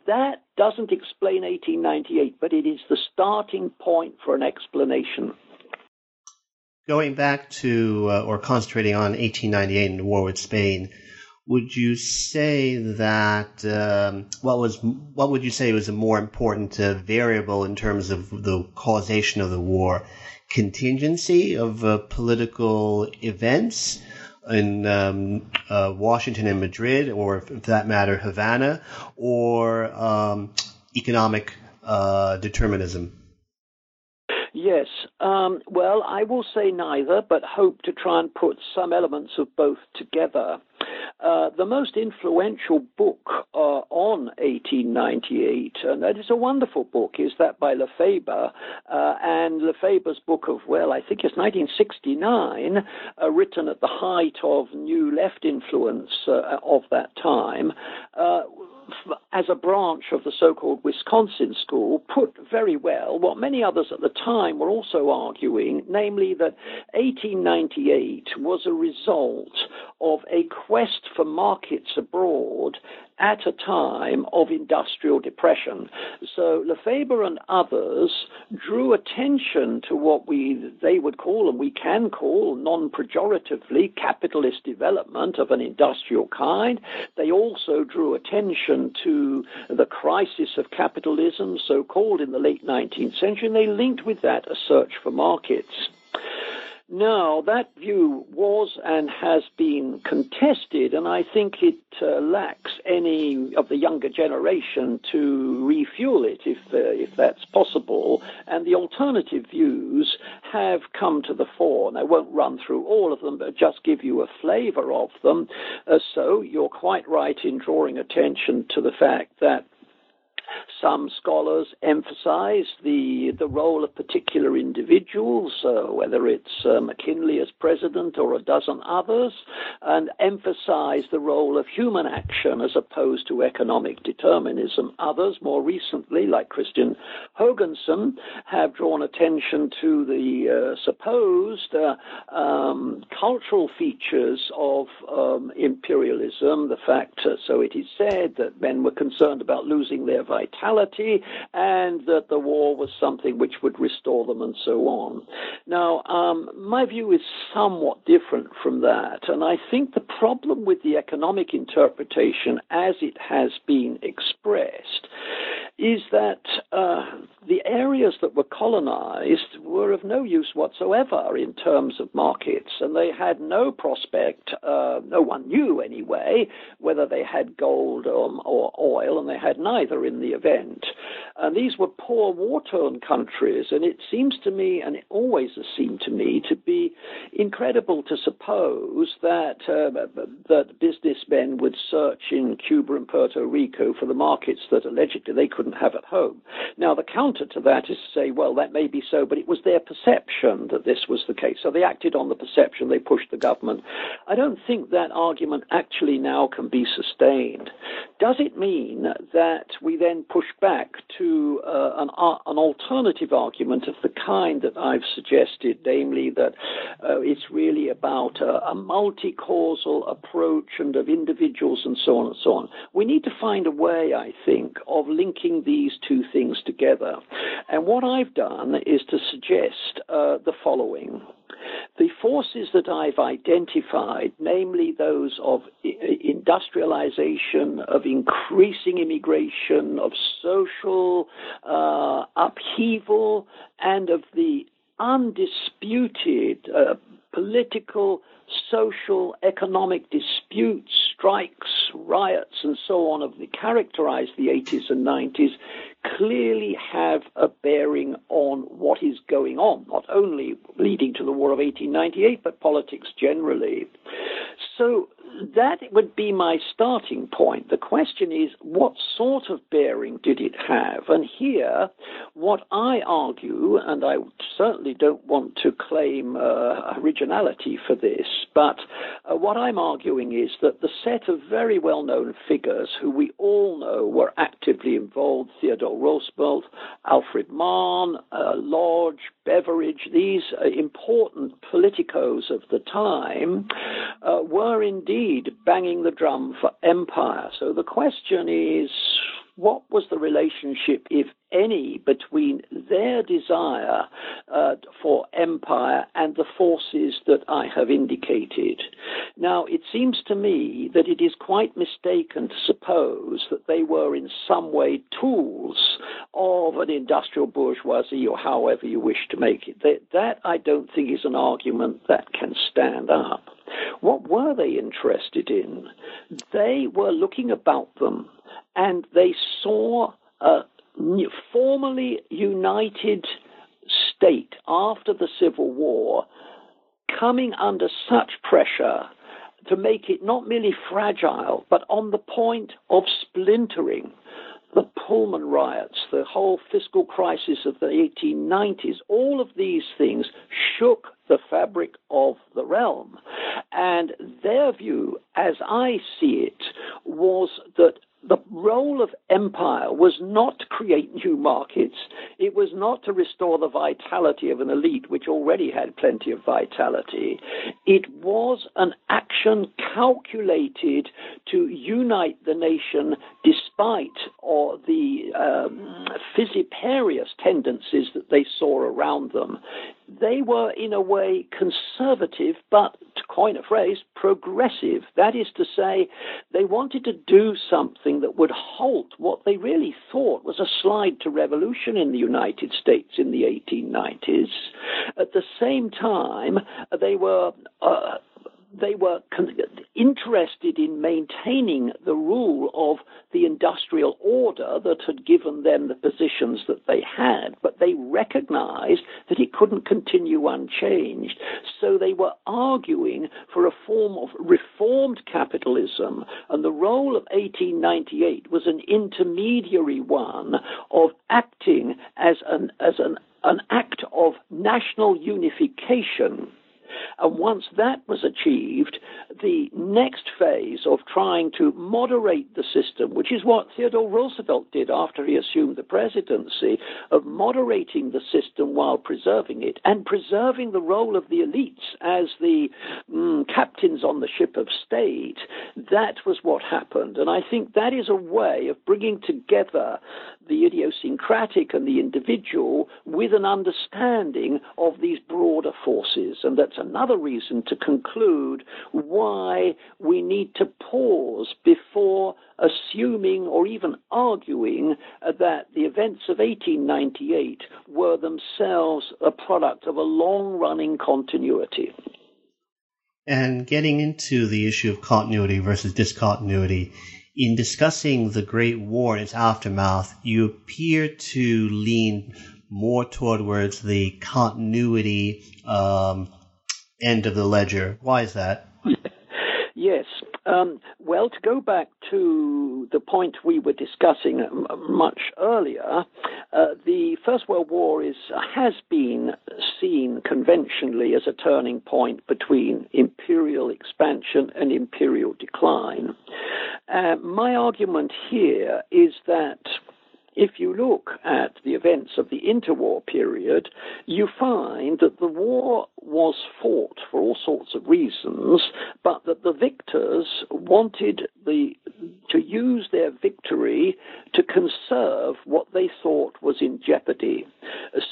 That doesn't explain 1898, but it is the starting point for an explanation. Going back to, uh, or concentrating on 1898 and the war with Spain, would you say that um, what was what would you say was a more important uh, variable in terms of the causation of the war? Contingency of uh, political events in um, uh, Washington and Madrid, or for that matter, Havana, or um, economic uh, determinism? Yes. Um, well, I will say neither, but hope to try and put some elements of both together. Uh, the most influential book uh, on 1898, and that is a wonderful book, is that by LaFeber. Uh, and LaFeber's book of, well, I think it's 1969, uh, written at the height of new left influence uh, of that time as a branch of the so called Wisconsin school, put very well what many others at the time were also arguing, namely that 1898 was a result of a quest for markets abroad at a time of industrial depression. So LaFeber and others drew attention to what we they would call and we can call non-pejoratively capitalist development of an industrial kind. They also drew attention to the crisis of capitalism, so called in the late 19th century, and they linked with that a search for markets. Now, that view was and has been contested, and I think it uh, lacks any of the younger generation to refuel it if, uh, if that's possible. And the alternative views have come to the fore. And I won't run through all of them, but just give you a flavor of them. Uh, so you're quite right in drawing attention to the fact that some scholars emphasize the, the role of particular individuals, uh, whether it's uh, McKinley as president or a dozen others, and emphasize the role of human action as opposed to economic determinism. Others, more recently, like Kristin Hoganson, have drawn attention to the uh, supposed uh, um, cultural features of um, imperialism, the fact, uh, so it is said, that men were concerned about losing their vitality and that the war was something which would restore them and so on. Now, um, my view is somewhat different from that, and I think the problem with the economic interpretation as it has been expressed is that uh, the areas that were colonized were of no use whatsoever in terms of markets, and they had no prospect, uh, no one knew anyway, whether they had gold or, or oil, and they had neither in the event. And these were poor war torn countries, and it seems to me, and it always has seemed to me, to be incredible to suppose that uh, that businessmen would search in Cuba and Puerto Rico for the markets that allegedly they couldn't have at home. Now, the counter to that is to say, well, that may be so, but it was their perception that this was the case. So they acted on the perception, they pushed the government. I don't think that argument actually now can be sustained. Does it mean that we then push back to uh, an, uh, an alternative argument of the kind that I've suggested, namely that uh, it's really about a, a multi causal approach and of individuals and so on and so on? We need to find a way, I think, of linking these two things together. And what I've done is to suggest uh, the following. The forces that I've identified, namely those of industrialization, of increasing immigration, of social uh, upheaval, and of the undisputed uh, political, social, economic disputes, strikes, riots, and so on, of the characterized the 80s and 90s, clearly have a bearing on what is going on, not only leading to the War of 1898, but politics generally. So that would be my starting point. The question is, what sort of bearing did it have? And here, what I argue, and I certainly don't want to claim uh, originality for this, but uh, what I'm arguing is that the set of very well known figures who we all know were actively involved Theodore Roosevelt, Alfred Mahan, uh, Lodge, Beveridge, these uh, important politicos of the time uh, were indeed banging the drum for empire. So the question is what was the relationship, if any, between their desire uh, for empire and the forces that I have indicated? Now, it seems to me that it is quite mistaken to suppose that they were in some way tools of an industrial bourgeoisie or however you wish to make it. That, that I don't think is an argument that can stand up. What were they interested in? They were looking about them and they saw a formally united state after the Civil War coming under such pressure to make it not merely fragile, but on the point of splintering. The Pullman riots, the whole fiscal crisis of the 1890s, all of these things shook the fabric of the realm. And their view, as I see it, was that the role of empire was not to create new markets. It was not to restore the vitality of an elite which already had plenty of vitality. It was an action calculated to unite the nation despite or the um, tendencies that they saw around them they were in a way conservative, but to coin a phrase, progressive. That is to say, they wanted to do something that would halt what they really thought was a slide to revolution in the United States in the 1890s. At the same time, they were uh, they were con- interested in maintaining the rule of the industrial order that had given them the positions that they had, but they recognized that it couldn't continue unchanged. So they were arguing for a form of reformed capitalism, and the role of 1898 was an intermediary one of acting as an, as an, an act of national unification and once that was achieved, the next phase of trying to moderate the system, which is what Theodore Roosevelt did after he assumed the presidency, of moderating the system while preserving it and preserving the role of the elites as the mm, captains on the ship of state, that was what happened. And I think that is a way of bringing together the idiosyncratic and the individual with an understanding of these broader forces. And that's another reason to conclude why we need to pause before assuming or even arguing that the events of 1898 were themselves a product of a long running continuity. And getting into the issue of continuity versus discontinuity, in discussing the Great War and its aftermath, you appear to lean more towards the continuity um, end of the ledger. Why is that? Yes. Um, well, to go back to the point we were discussing much earlier, uh, the First World War is has been seen conventionally as a turning point between imperial expansion and imperial decline. Uh, my argument here is that if you look at the events of the interwar period, you find that the war was fought for all sorts of reasons, but that the victors wanted the, to use their victory to conserve what they thought was in jeopardy.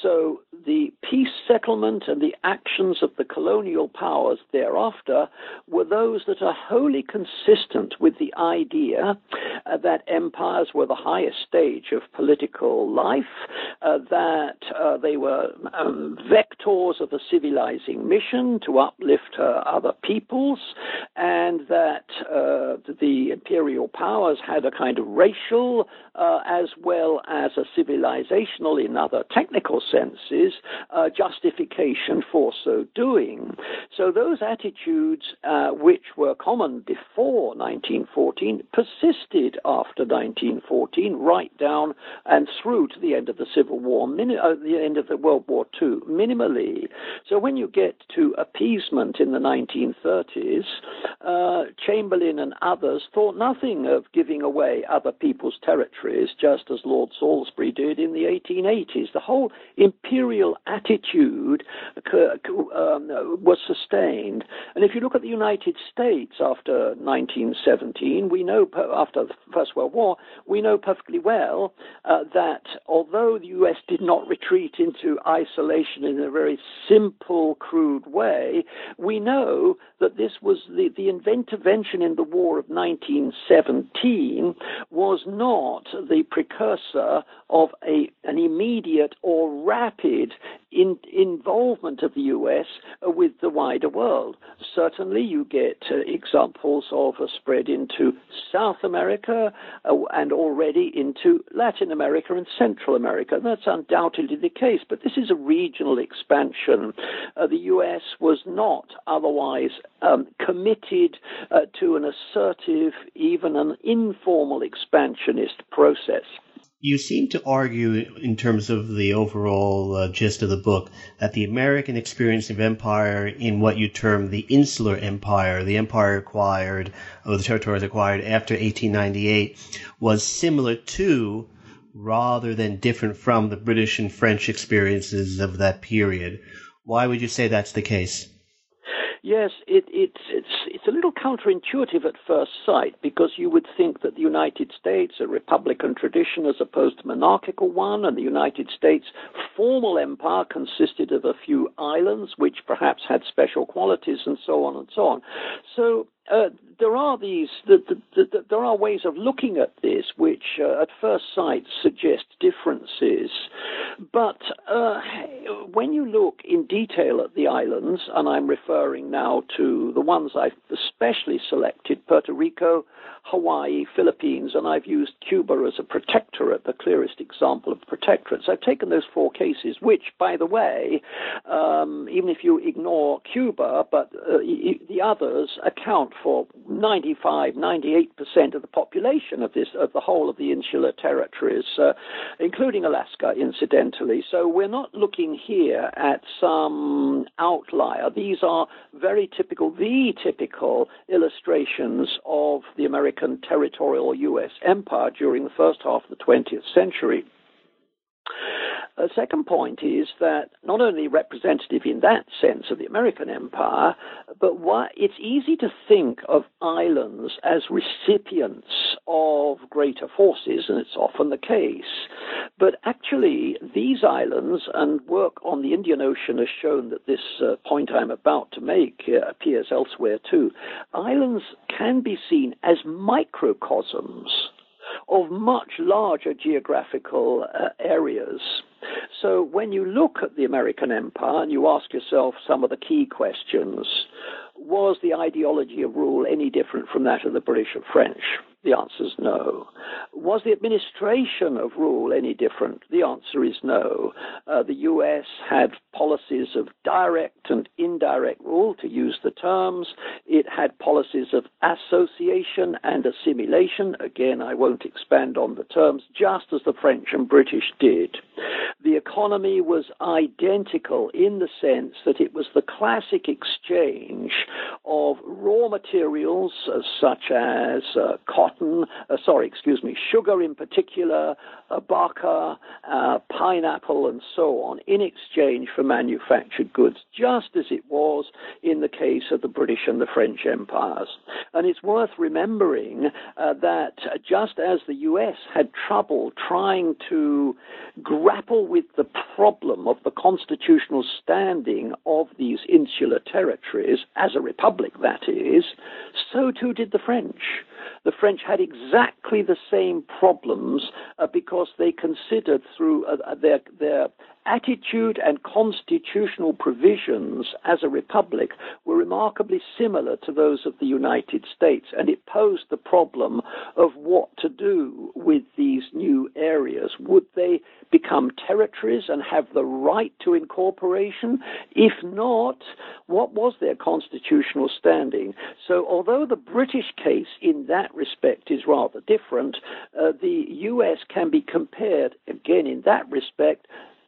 So the peace settlement and the actions of the colonial powers thereafter were those that are wholly consistent with the idea that empires were the highest stage of political life, uh, that uh, they were um, vectors of a civilizing mission to uplift uh, other peoples, and that uh, the imperial powers had a kind of racial uh, as well as a civilizational, in other technical senses, justification for so doing. So those attitudes, which were common before 1914, persisted after 1914, right down and through to the end of the Civil War, mini- uh, the end of the World War II, minimally. So when you get to appeasement in the 1930s, uh, Chamberlain and others thought nothing of giving away other people's territories, just as Lord Salisbury did in the 1880s. The whole imperial attitude um, was sustained. And if you look at the United States after 1917, we know after the First World War, we know perfectly well uh, that although the U.S. did not retreat into isolation in a very simple, crude way, we know that this was the, the intervention in the war of 1917 was not the precursor of a, an immediate or rapid in, involvement of the US with the wider world. Certainly, you get uh, examples of a spread into South America uh, and already into Latin America and Central America. That's undoubtedly the case, but this is a regional expansion. Uh, the US was not otherwise um, committed uh, to an assertive, even an informal expansionist process. You seem to argue, in terms of the overall uh, gist of the book, that the American experience of empire in what you term the insular empire, the empire acquired, or the territories acquired after 1898, was similar to, rather than different from, the British and French experiences of that period. Why would you say that's the case? Yes, it, it's it's it's a little counterintuitive at first sight because you would think that the United States, a republican tradition as opposed to monarchical one, and the United States formal empire consisted of a few islands which perhaps had special qualities and so on and so on. So uh, there are these the, the, the, there are ways of looking at this which uh, at first sight suggest differences but uh, when you look in detail at the islands and i'm referring now to the ones i've especially selected puerto rico Hawaii, Philippines, and I've used Cuba as a protectorate, the clearest example of protectorates. I've taken those four cases, which, by the way, um, even if you ignore Cuba, but uh, the others account for 95, 98% of the population of this, of the whole of the insular territories, uh, including Alaska, incidentally. So we're not looking here at some outlier. These are very typical, the typical illustrations of the American territorial U.S. empire during the first half of the 20th century. A second point is that not only representative in that sense of the American empire, but why it's easy to think of islands as recipients of greater forces, and it's often the case. But actually, these islands and work on the Indian Ocean has shown that this uh, point I'm about to make uh, appears elsewhere too. Islands can be seen as microcosms of much larger geographical uh, areas. So when you look at the American empire and you ask yourself some of the key questions, was the ideology of rule any different from that of the British or French? The answer is no. was the administration of rule any different? The answer is no. Uh, the US had policies of direct and indirect rule, to use the terms. It had policies of association and assimilation. Again, I won't expand on the terms, just as the French and British did. The economy was identical in the sense that it was the classic exchange of raw materials uh, such as uh, cotton, uh, sorry, excuse me, sugar in particular, abaca, uh, pineapple, and so on, in exchange for manufactured goods, just as it was in the case of the British and the French empires. And it's worth remembering uh, that just as the US had trouble trying to grapple with the problem of the constitutional standing of these insular territories, as a republic that is, so too did the French. The French had exactly the same problems uh, because they considered through uh, their, their attitude and constitutional provisions as a republic were remarkably similar to those of the United States, and it posed the problem of what to do with these new areas. Would they become territories and have the right to incorporation? If not, what was their constitutional standing? So, although the British case in that respect is rather different, uh, the US can be compared, again, in that respect,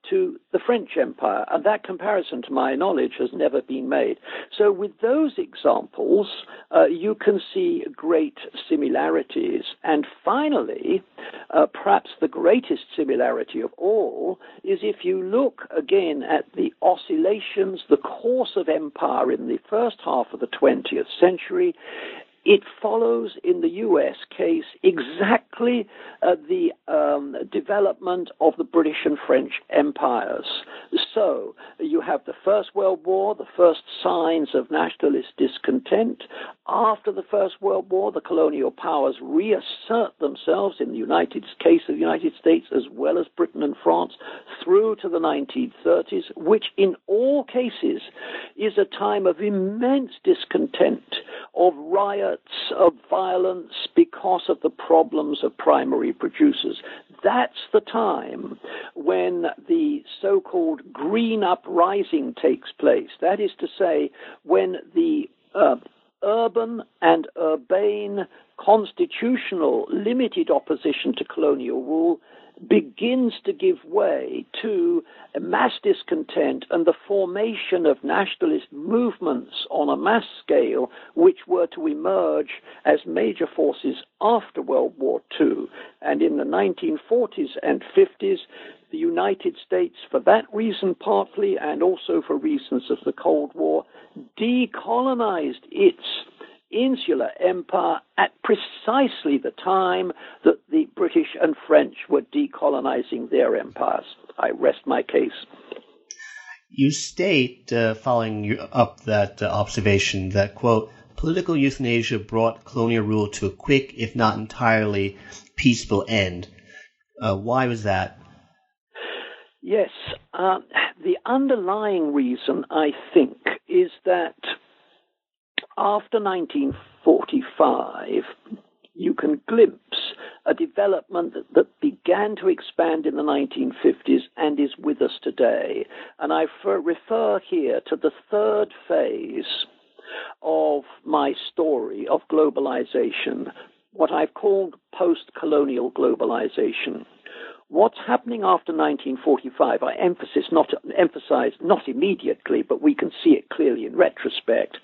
to the French Empire, and that comparison, to my knowledge, has never been made. So, with those examples, uh, you can see great similarities. And finally, uh, perhaps the greatest similarity of all is if you look again at the oscillations, the course of empire in the first half of the 20th century, it follows in the US case exactly uh, the um, development of the British and French empires. So you have the First World War, the first signs of nationalist discontent. After the First World War, the colonial powers reassert themselves in the United case of the United States as well as Britain and France through to the 1930s, which in all cases is a time of immense discontent, of riot of violence because of the problems of primary producers. That's the time when the so called green uprising takes place. That is to say, when the uh, urban and urbane constitutional limited opposition to colonial rule begins to give way to mass discontent and the formation of nationalist movements on a mass scale, which were to emerge as major forces after World War II. And in the 1940s and 50s, the United States, for that reason partly, and also for reasons of the Cold War, decolonized its insular empire at precisely the time that the British and French were decolonizing their empires. I rest my case. You state, uh, following up that uh, observation, that, quote, political euthanasia brought colonial rule to a quick, if not entirely, peaceful end. Uh, why was that? Yes, uh, the underlying reason, I think, is that after 1945, you can glimpse a development that, that, began to expand in the 1950s and is with us today. And I refer here to the third phase of my story of globalization, what I've called post colonial globalization. What's happening after 1945, I not, emphasize not immediately, but we can see it clearly in retrospect,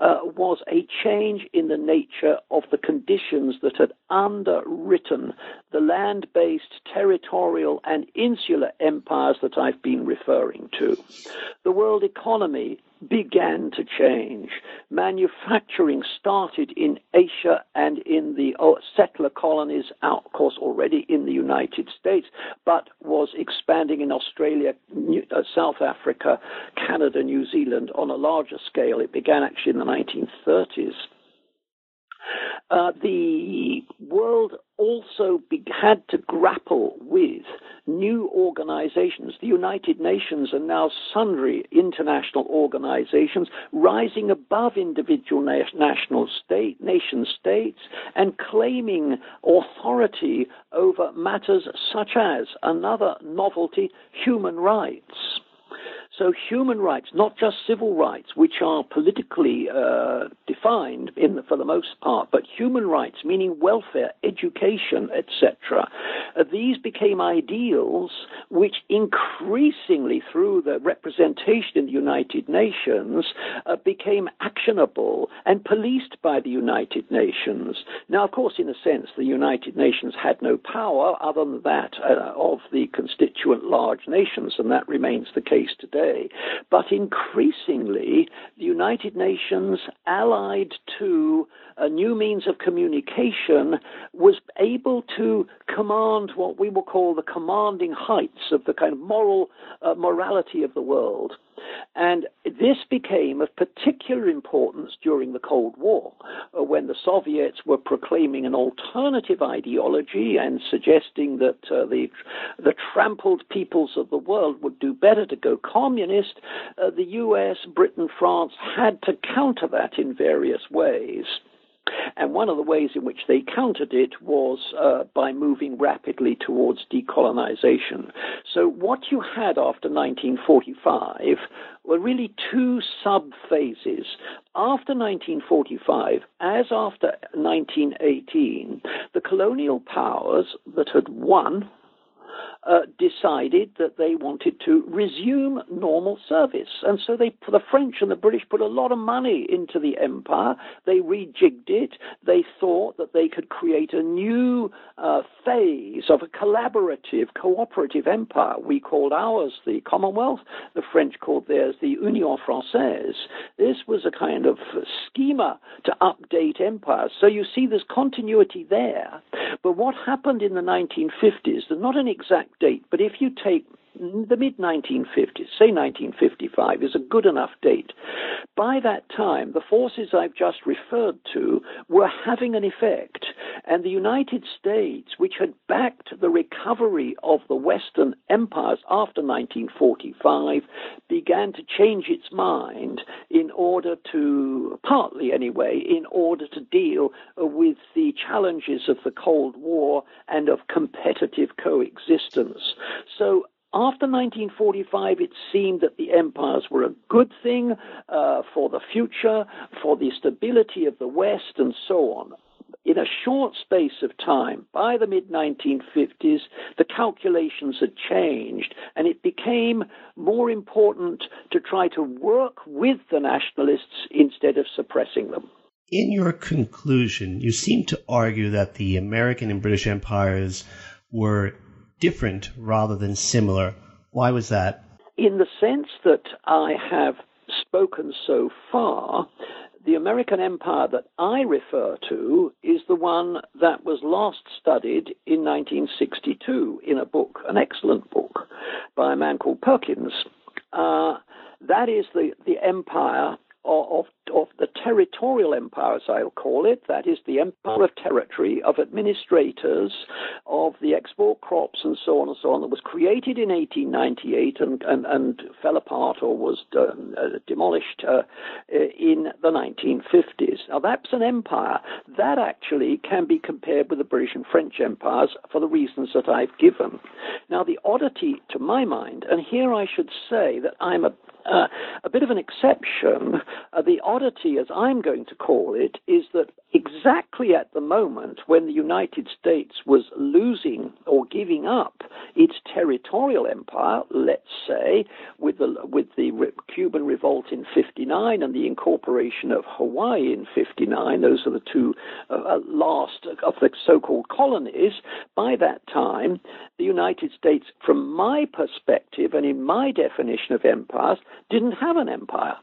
uh, was a change in the nature of the conditions that had underwritten the land based territorial and insular empires that I've been referring to. The world economy began to change. Manufacturing started in Asia and in the oh, settler colonies, out, of course, already in the United States, but was expanding in Australia, New, uh, South Africa, Canada, New Zealand on a larger scale. It began actually in the 1930s. uh, the world also be- had to grapple with new organizations. The United Nations and now sundry international organizations rising above individual na- national state, nation states and claiming authority over matters such as another novelty, human rights. So human rights, not just civil rights, which are politically uh, defined the, for the most part, but human rights, meaning welfare, education, etc. Uh, these became ideals which increasingly, through the representation in the United Nations, uh, became actionable and policed by the United Nations. Now, of course, in a sense, the United Nations had no power other than that uh, of the constituent large nations, and that remains the case today today. But increasingly, the United Nations, allied to a new means of communication, was able to command what we will call the commanding heights of the kind of moral uh, morality of the world. And this became of particular importance during the Cold War, uh, when the Soviets were proclaiming an alternative ideology and suggesting that uh, the, the trampled peoples of the world would do better to go communist. Uh, the US, Britain, France had to counter that in various ways. And one of the ways in which they countered it was uh, by moving rapidly towards decolonization. So, what you had after 1945 were really two sub phases. After 1945, as after 1918, the colonial powers that had won uh, decided that they wanted to resume normal service. And so they, the French and the British put a lot of money into the empire. They rejigged it. They thought that they could create a new uh, phase of a collaborative, cooperative empire. We called ours the Commonwealth. The French called theirs the Union Française. This was a kind of schema to update empires. So you see there's continuity there. But what happened in the 1950s, there's not an date, but if you take the mid 1950s, say 1955, is a good enough date. By that time, the forces I've just referred to were having an effect, and the United States, which had backed the recovery of the Western empires after 1945, began to change its mind in order to, partly anyway, in order to deal with the challenges of the Cold War and of competitive coexistence. So after 1945, it seemed that the empires were a good thing uh, for the future, for the stability of the West, and so on. In a short space of time, by the mid 1950s, the calculations had changed, and it became more important to try to work with the nationalists instead of suppressing them. In your conclusion, you seem to argue that the American and British empires were different rather than similar. Why was that? In the sense that I have spoken so far, the American empire that I refer to is the one that was last studied in 1962 in a book, an excellent book by a man called Perkins. Uh, that is the, the empire of, of the territorial empire, as I'll call it, that is the empire of territory, of administrators, of the export crops, and so on and so on, that was created in 1898 and, and, and fell apart or was uh, demolished uh, in the 1950s. Now, that's an empire that actually can be compared with the British and French empires for the reasons that I've given. Now, the oddity to my mind, and here I should say that I'm a uh, a bit of an exception. Uh, the oddity, as I'm going to call it, is that exactly at the moment when the United States was losing or giving up its territorial empire, let's say, with the, with the Cuban revolt in 59 and the incorporation of Hawaii in 59, those are the two uh, uh last of the so called colonies, by that time, the United States, from my perspective and in my definition of empires, didn't have an empire.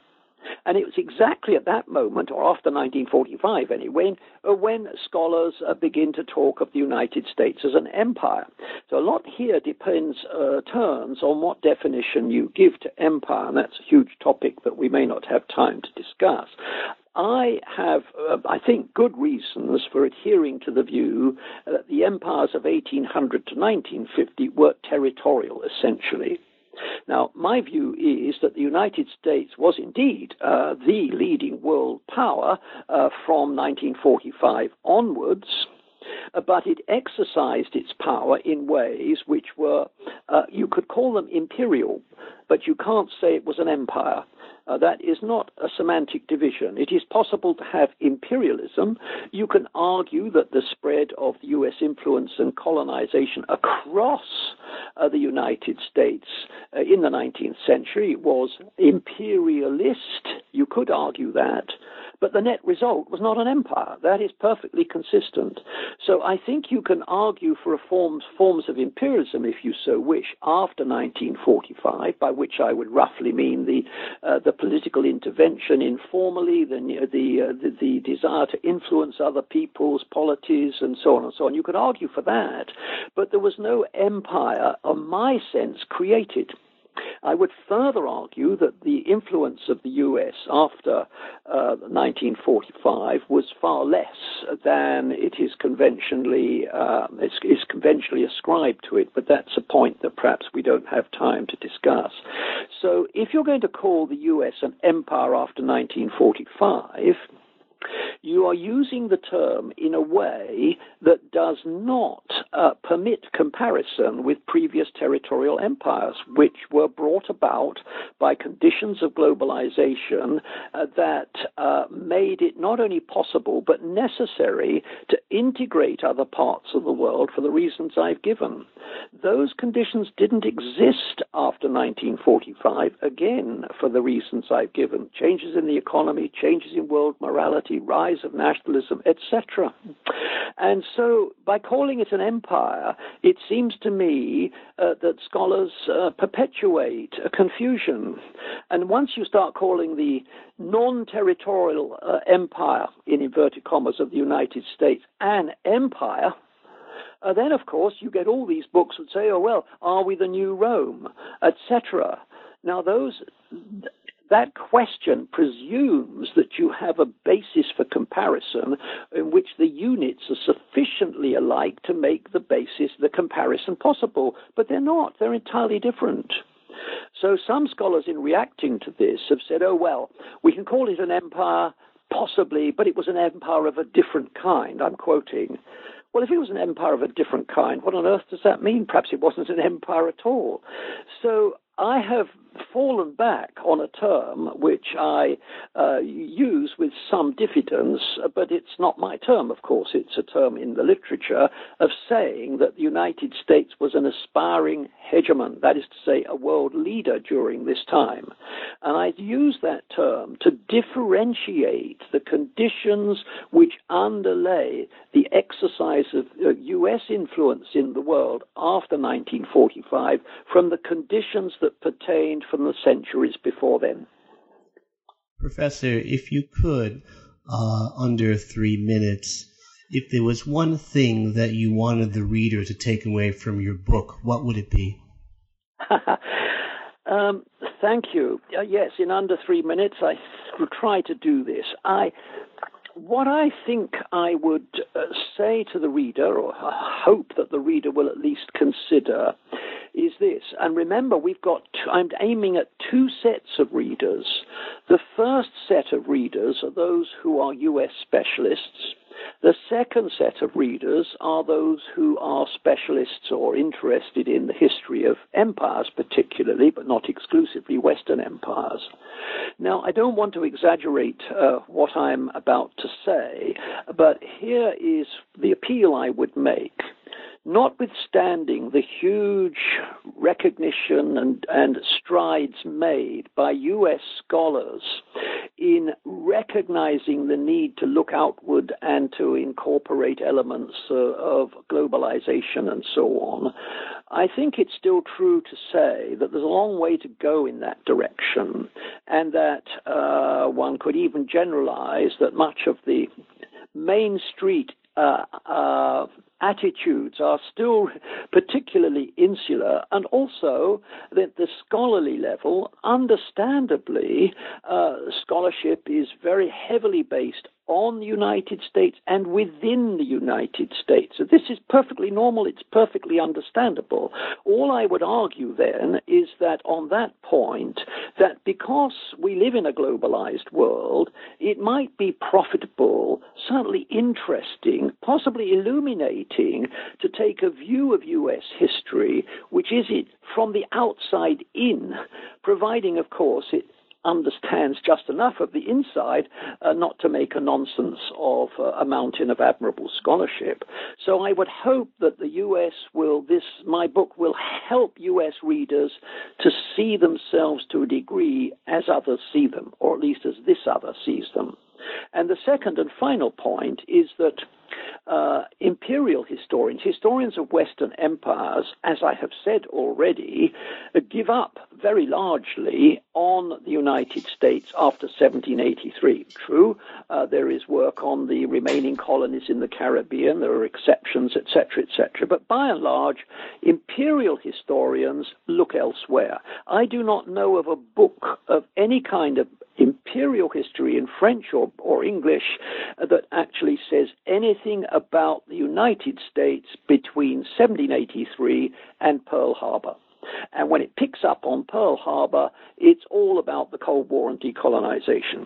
And it was exactly at that moment, or after 1945 anyway, uh, when scholars uh, begin to talk of the United States as an empire. So a lot here depends, uh, turns on what definition you give to empire, and that's a huge topic that we may not have time to discuss. I have, uh, I think, good reasons for adhering to the view that the empires of 1800 to 1950 were territorial, essentially. Now, my view is that the United States was indeed uh, the leading world power uh, from 1945 onwards. Uh, but it exercised its power in ways which were, uh, you could call them imperial, but you can't say it was an empire. Uh, that is not a semantic division. It is possible to have imperialism. You can argue that the spread of U.S. influence and colonization across uh, the United States uh, in the 19th century was imperialist. You could argue that but the net result was not an empire. That is perfectly consistent. So I think you can argue for forms, forms of imperialism, if you so wish, after 1945, by which I would roughly mean the, uh, the political intervention informally, the, the, uh, the, the desire to influence other people's polities, and so on and so on. You could argue for that, but there was no empire, in my sense, created. I would further argue that the influence of the US after uh, 1945 was far less than it is conventionally uh, is, is conventionally ascribed to it, but that's a point that perhaps we don't have time to discuss. So, if you're going to call the US an empire after 1945, you are using the term in a way that does not uh, permit comparison with previous territorial empires, which were brought about by conditions of globalization uh, that uh, made it not only possible but necessary to integrate other parts of the world for the reasons I've given. Those conditions didn't exist after 1945, again, for the reasons I've given changes in the economy, changes in world morality, rise of nationalism, etc. And so, by calling it an empire, it seems to me uh, that scholars uh, perpetuate a confusion. And once you start calling the non territorial uh, empire, in inverted commas, of the United States an empire, uh, then, of course, you get all these books that say, oh, well, are we the new Rome, etc. Now, those that question presumes that you have a basis for comparison in which the units are sufficiently alike to make the basis, the comparison possible. But they're not, they're entirely different. So some scholars, in reacting to this, have said, oh, well, we can call it an empire, possibly, but it was an empire of a different kind. I'm quoting. Well, if it was an empire of a different kind, what on earth does that mean? Perhaps it wasn't an empire at all. So I have fallen back on a term which I uh, use with some diffidence, but it's not my term, of course. It's a term in the literature of saying that the United States was an aspiring hegemon, that is to say, a world leader during this time. And I use that term to differentiate the conditions which underlay the exercise of uh, U.S. influence in the world after 1945 from the conditions that pertained from the centuries before then. Professor, if you could, uh, under three minutes, if there was one thing that you wanted the reader to take away from your book, what would it be? um, thank you. Uh, yes, in under three minutes, I will try to do this. I what I think I would uh, say to the reader, or hope that the reader will at least consider, is this. And remember, we've got, I'm aiming at two sets of readers. The first set of readers are those who are US specialists. The second set of readers are those who are specialists or interested in the history of empires, particularly, but not exclusively Western empires. Now, I don't want to exaggerate uh, what I'm about to say, but here is the appeal I would make notwithstanding the huge recognition and, and strides made by US scholars in recognizing the need to look outward and to incorporate elements uh, of globalization and so on, I think it's still true to say that there's a long way to go in that direction, and that uh, one could even generalize that much of the Main Street uh, uh, attitudes are still particularly insular, and also that the scholarly level, understandably, uh, scholarship is very heavily based on the United States and within the United States. So this is perfectly normal, it's perfectly understandable. All I would argue then is that on that point, that because we live in a globalized world, it might be profitable, certainly interesting, possibly illuminating to take a view of US history, which is it from the outside in, providing, of course, it understands just enough of the inside uh, not to make a nonsense of uh, a mountain of admirable scholarship. So I would hope that the U.S. will, this, my book will help U.S. readers to see themselves to a degree as others see them, or at least as this other sees them. And the second and final point is that uh, imperial historians, historians of Western empires, as I have said already, uh, give up very largely on the United States after 1783. True, uh, there is work on the remaining colonies in the Caribbean, there are exceptions, etc., etc., but by and large, imperial historians look elsewhere. I do not know of a book of any kind of imperial history in French or, or English that actually says anything about the United States between 1783 and Pearl Harbor. And when it picks up on Pearl Harbor, it's all about the Cold War and decolonization.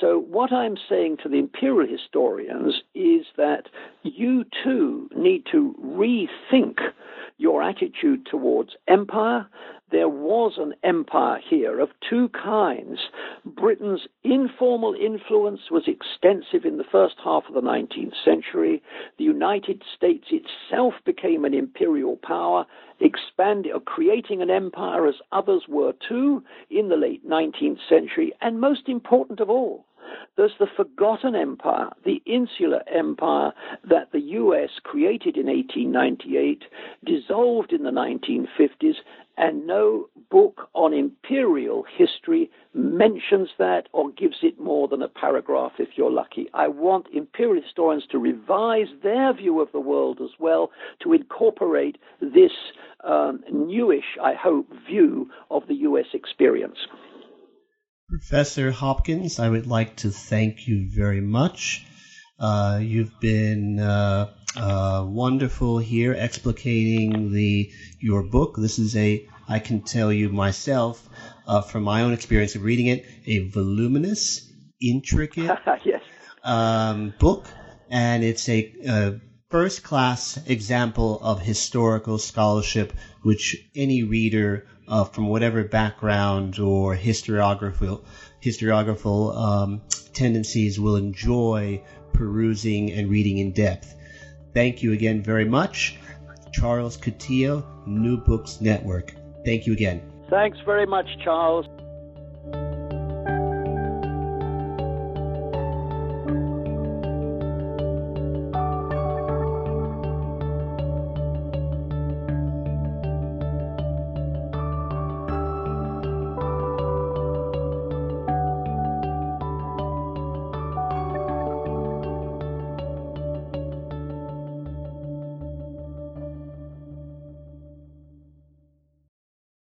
So, what I'm saying to the imperial historians is that you too need to rethink your attitude towards empire. There was an empire here of two kinds. Britain's informal influence was extensive in the first half of the 19th century. The United States itself became an imperial power, expanding or creating an empire as others were too in the late 19th century. And most important of all, there's the forgotten empire, the insular empire that the US created in 1898, dissolved in the 1950s, and no book on imperial history mentions that or gives it more than a paragraph if you're lucky. I want imperial historians to revise their view of the world as well, to incorporate this um, newish, I hope, view of the US experience. Professor Hopkins, I would like to thank you very much. Uh, you've been uh, uh, wonderful here explicating the your book. This is a I can tell you myself uh, from my own experience of reading it, a voluminous, intricate yes. um, book, and it's a, a first class example of historical scholarship, which any reader uh, from whatever background or historiographical historiographical um, tendencies will enjoy perusing and reading in depth. Thank you again very much. Charles Coutinho, New Books Network. Thank you again. Thanks very much, Charles.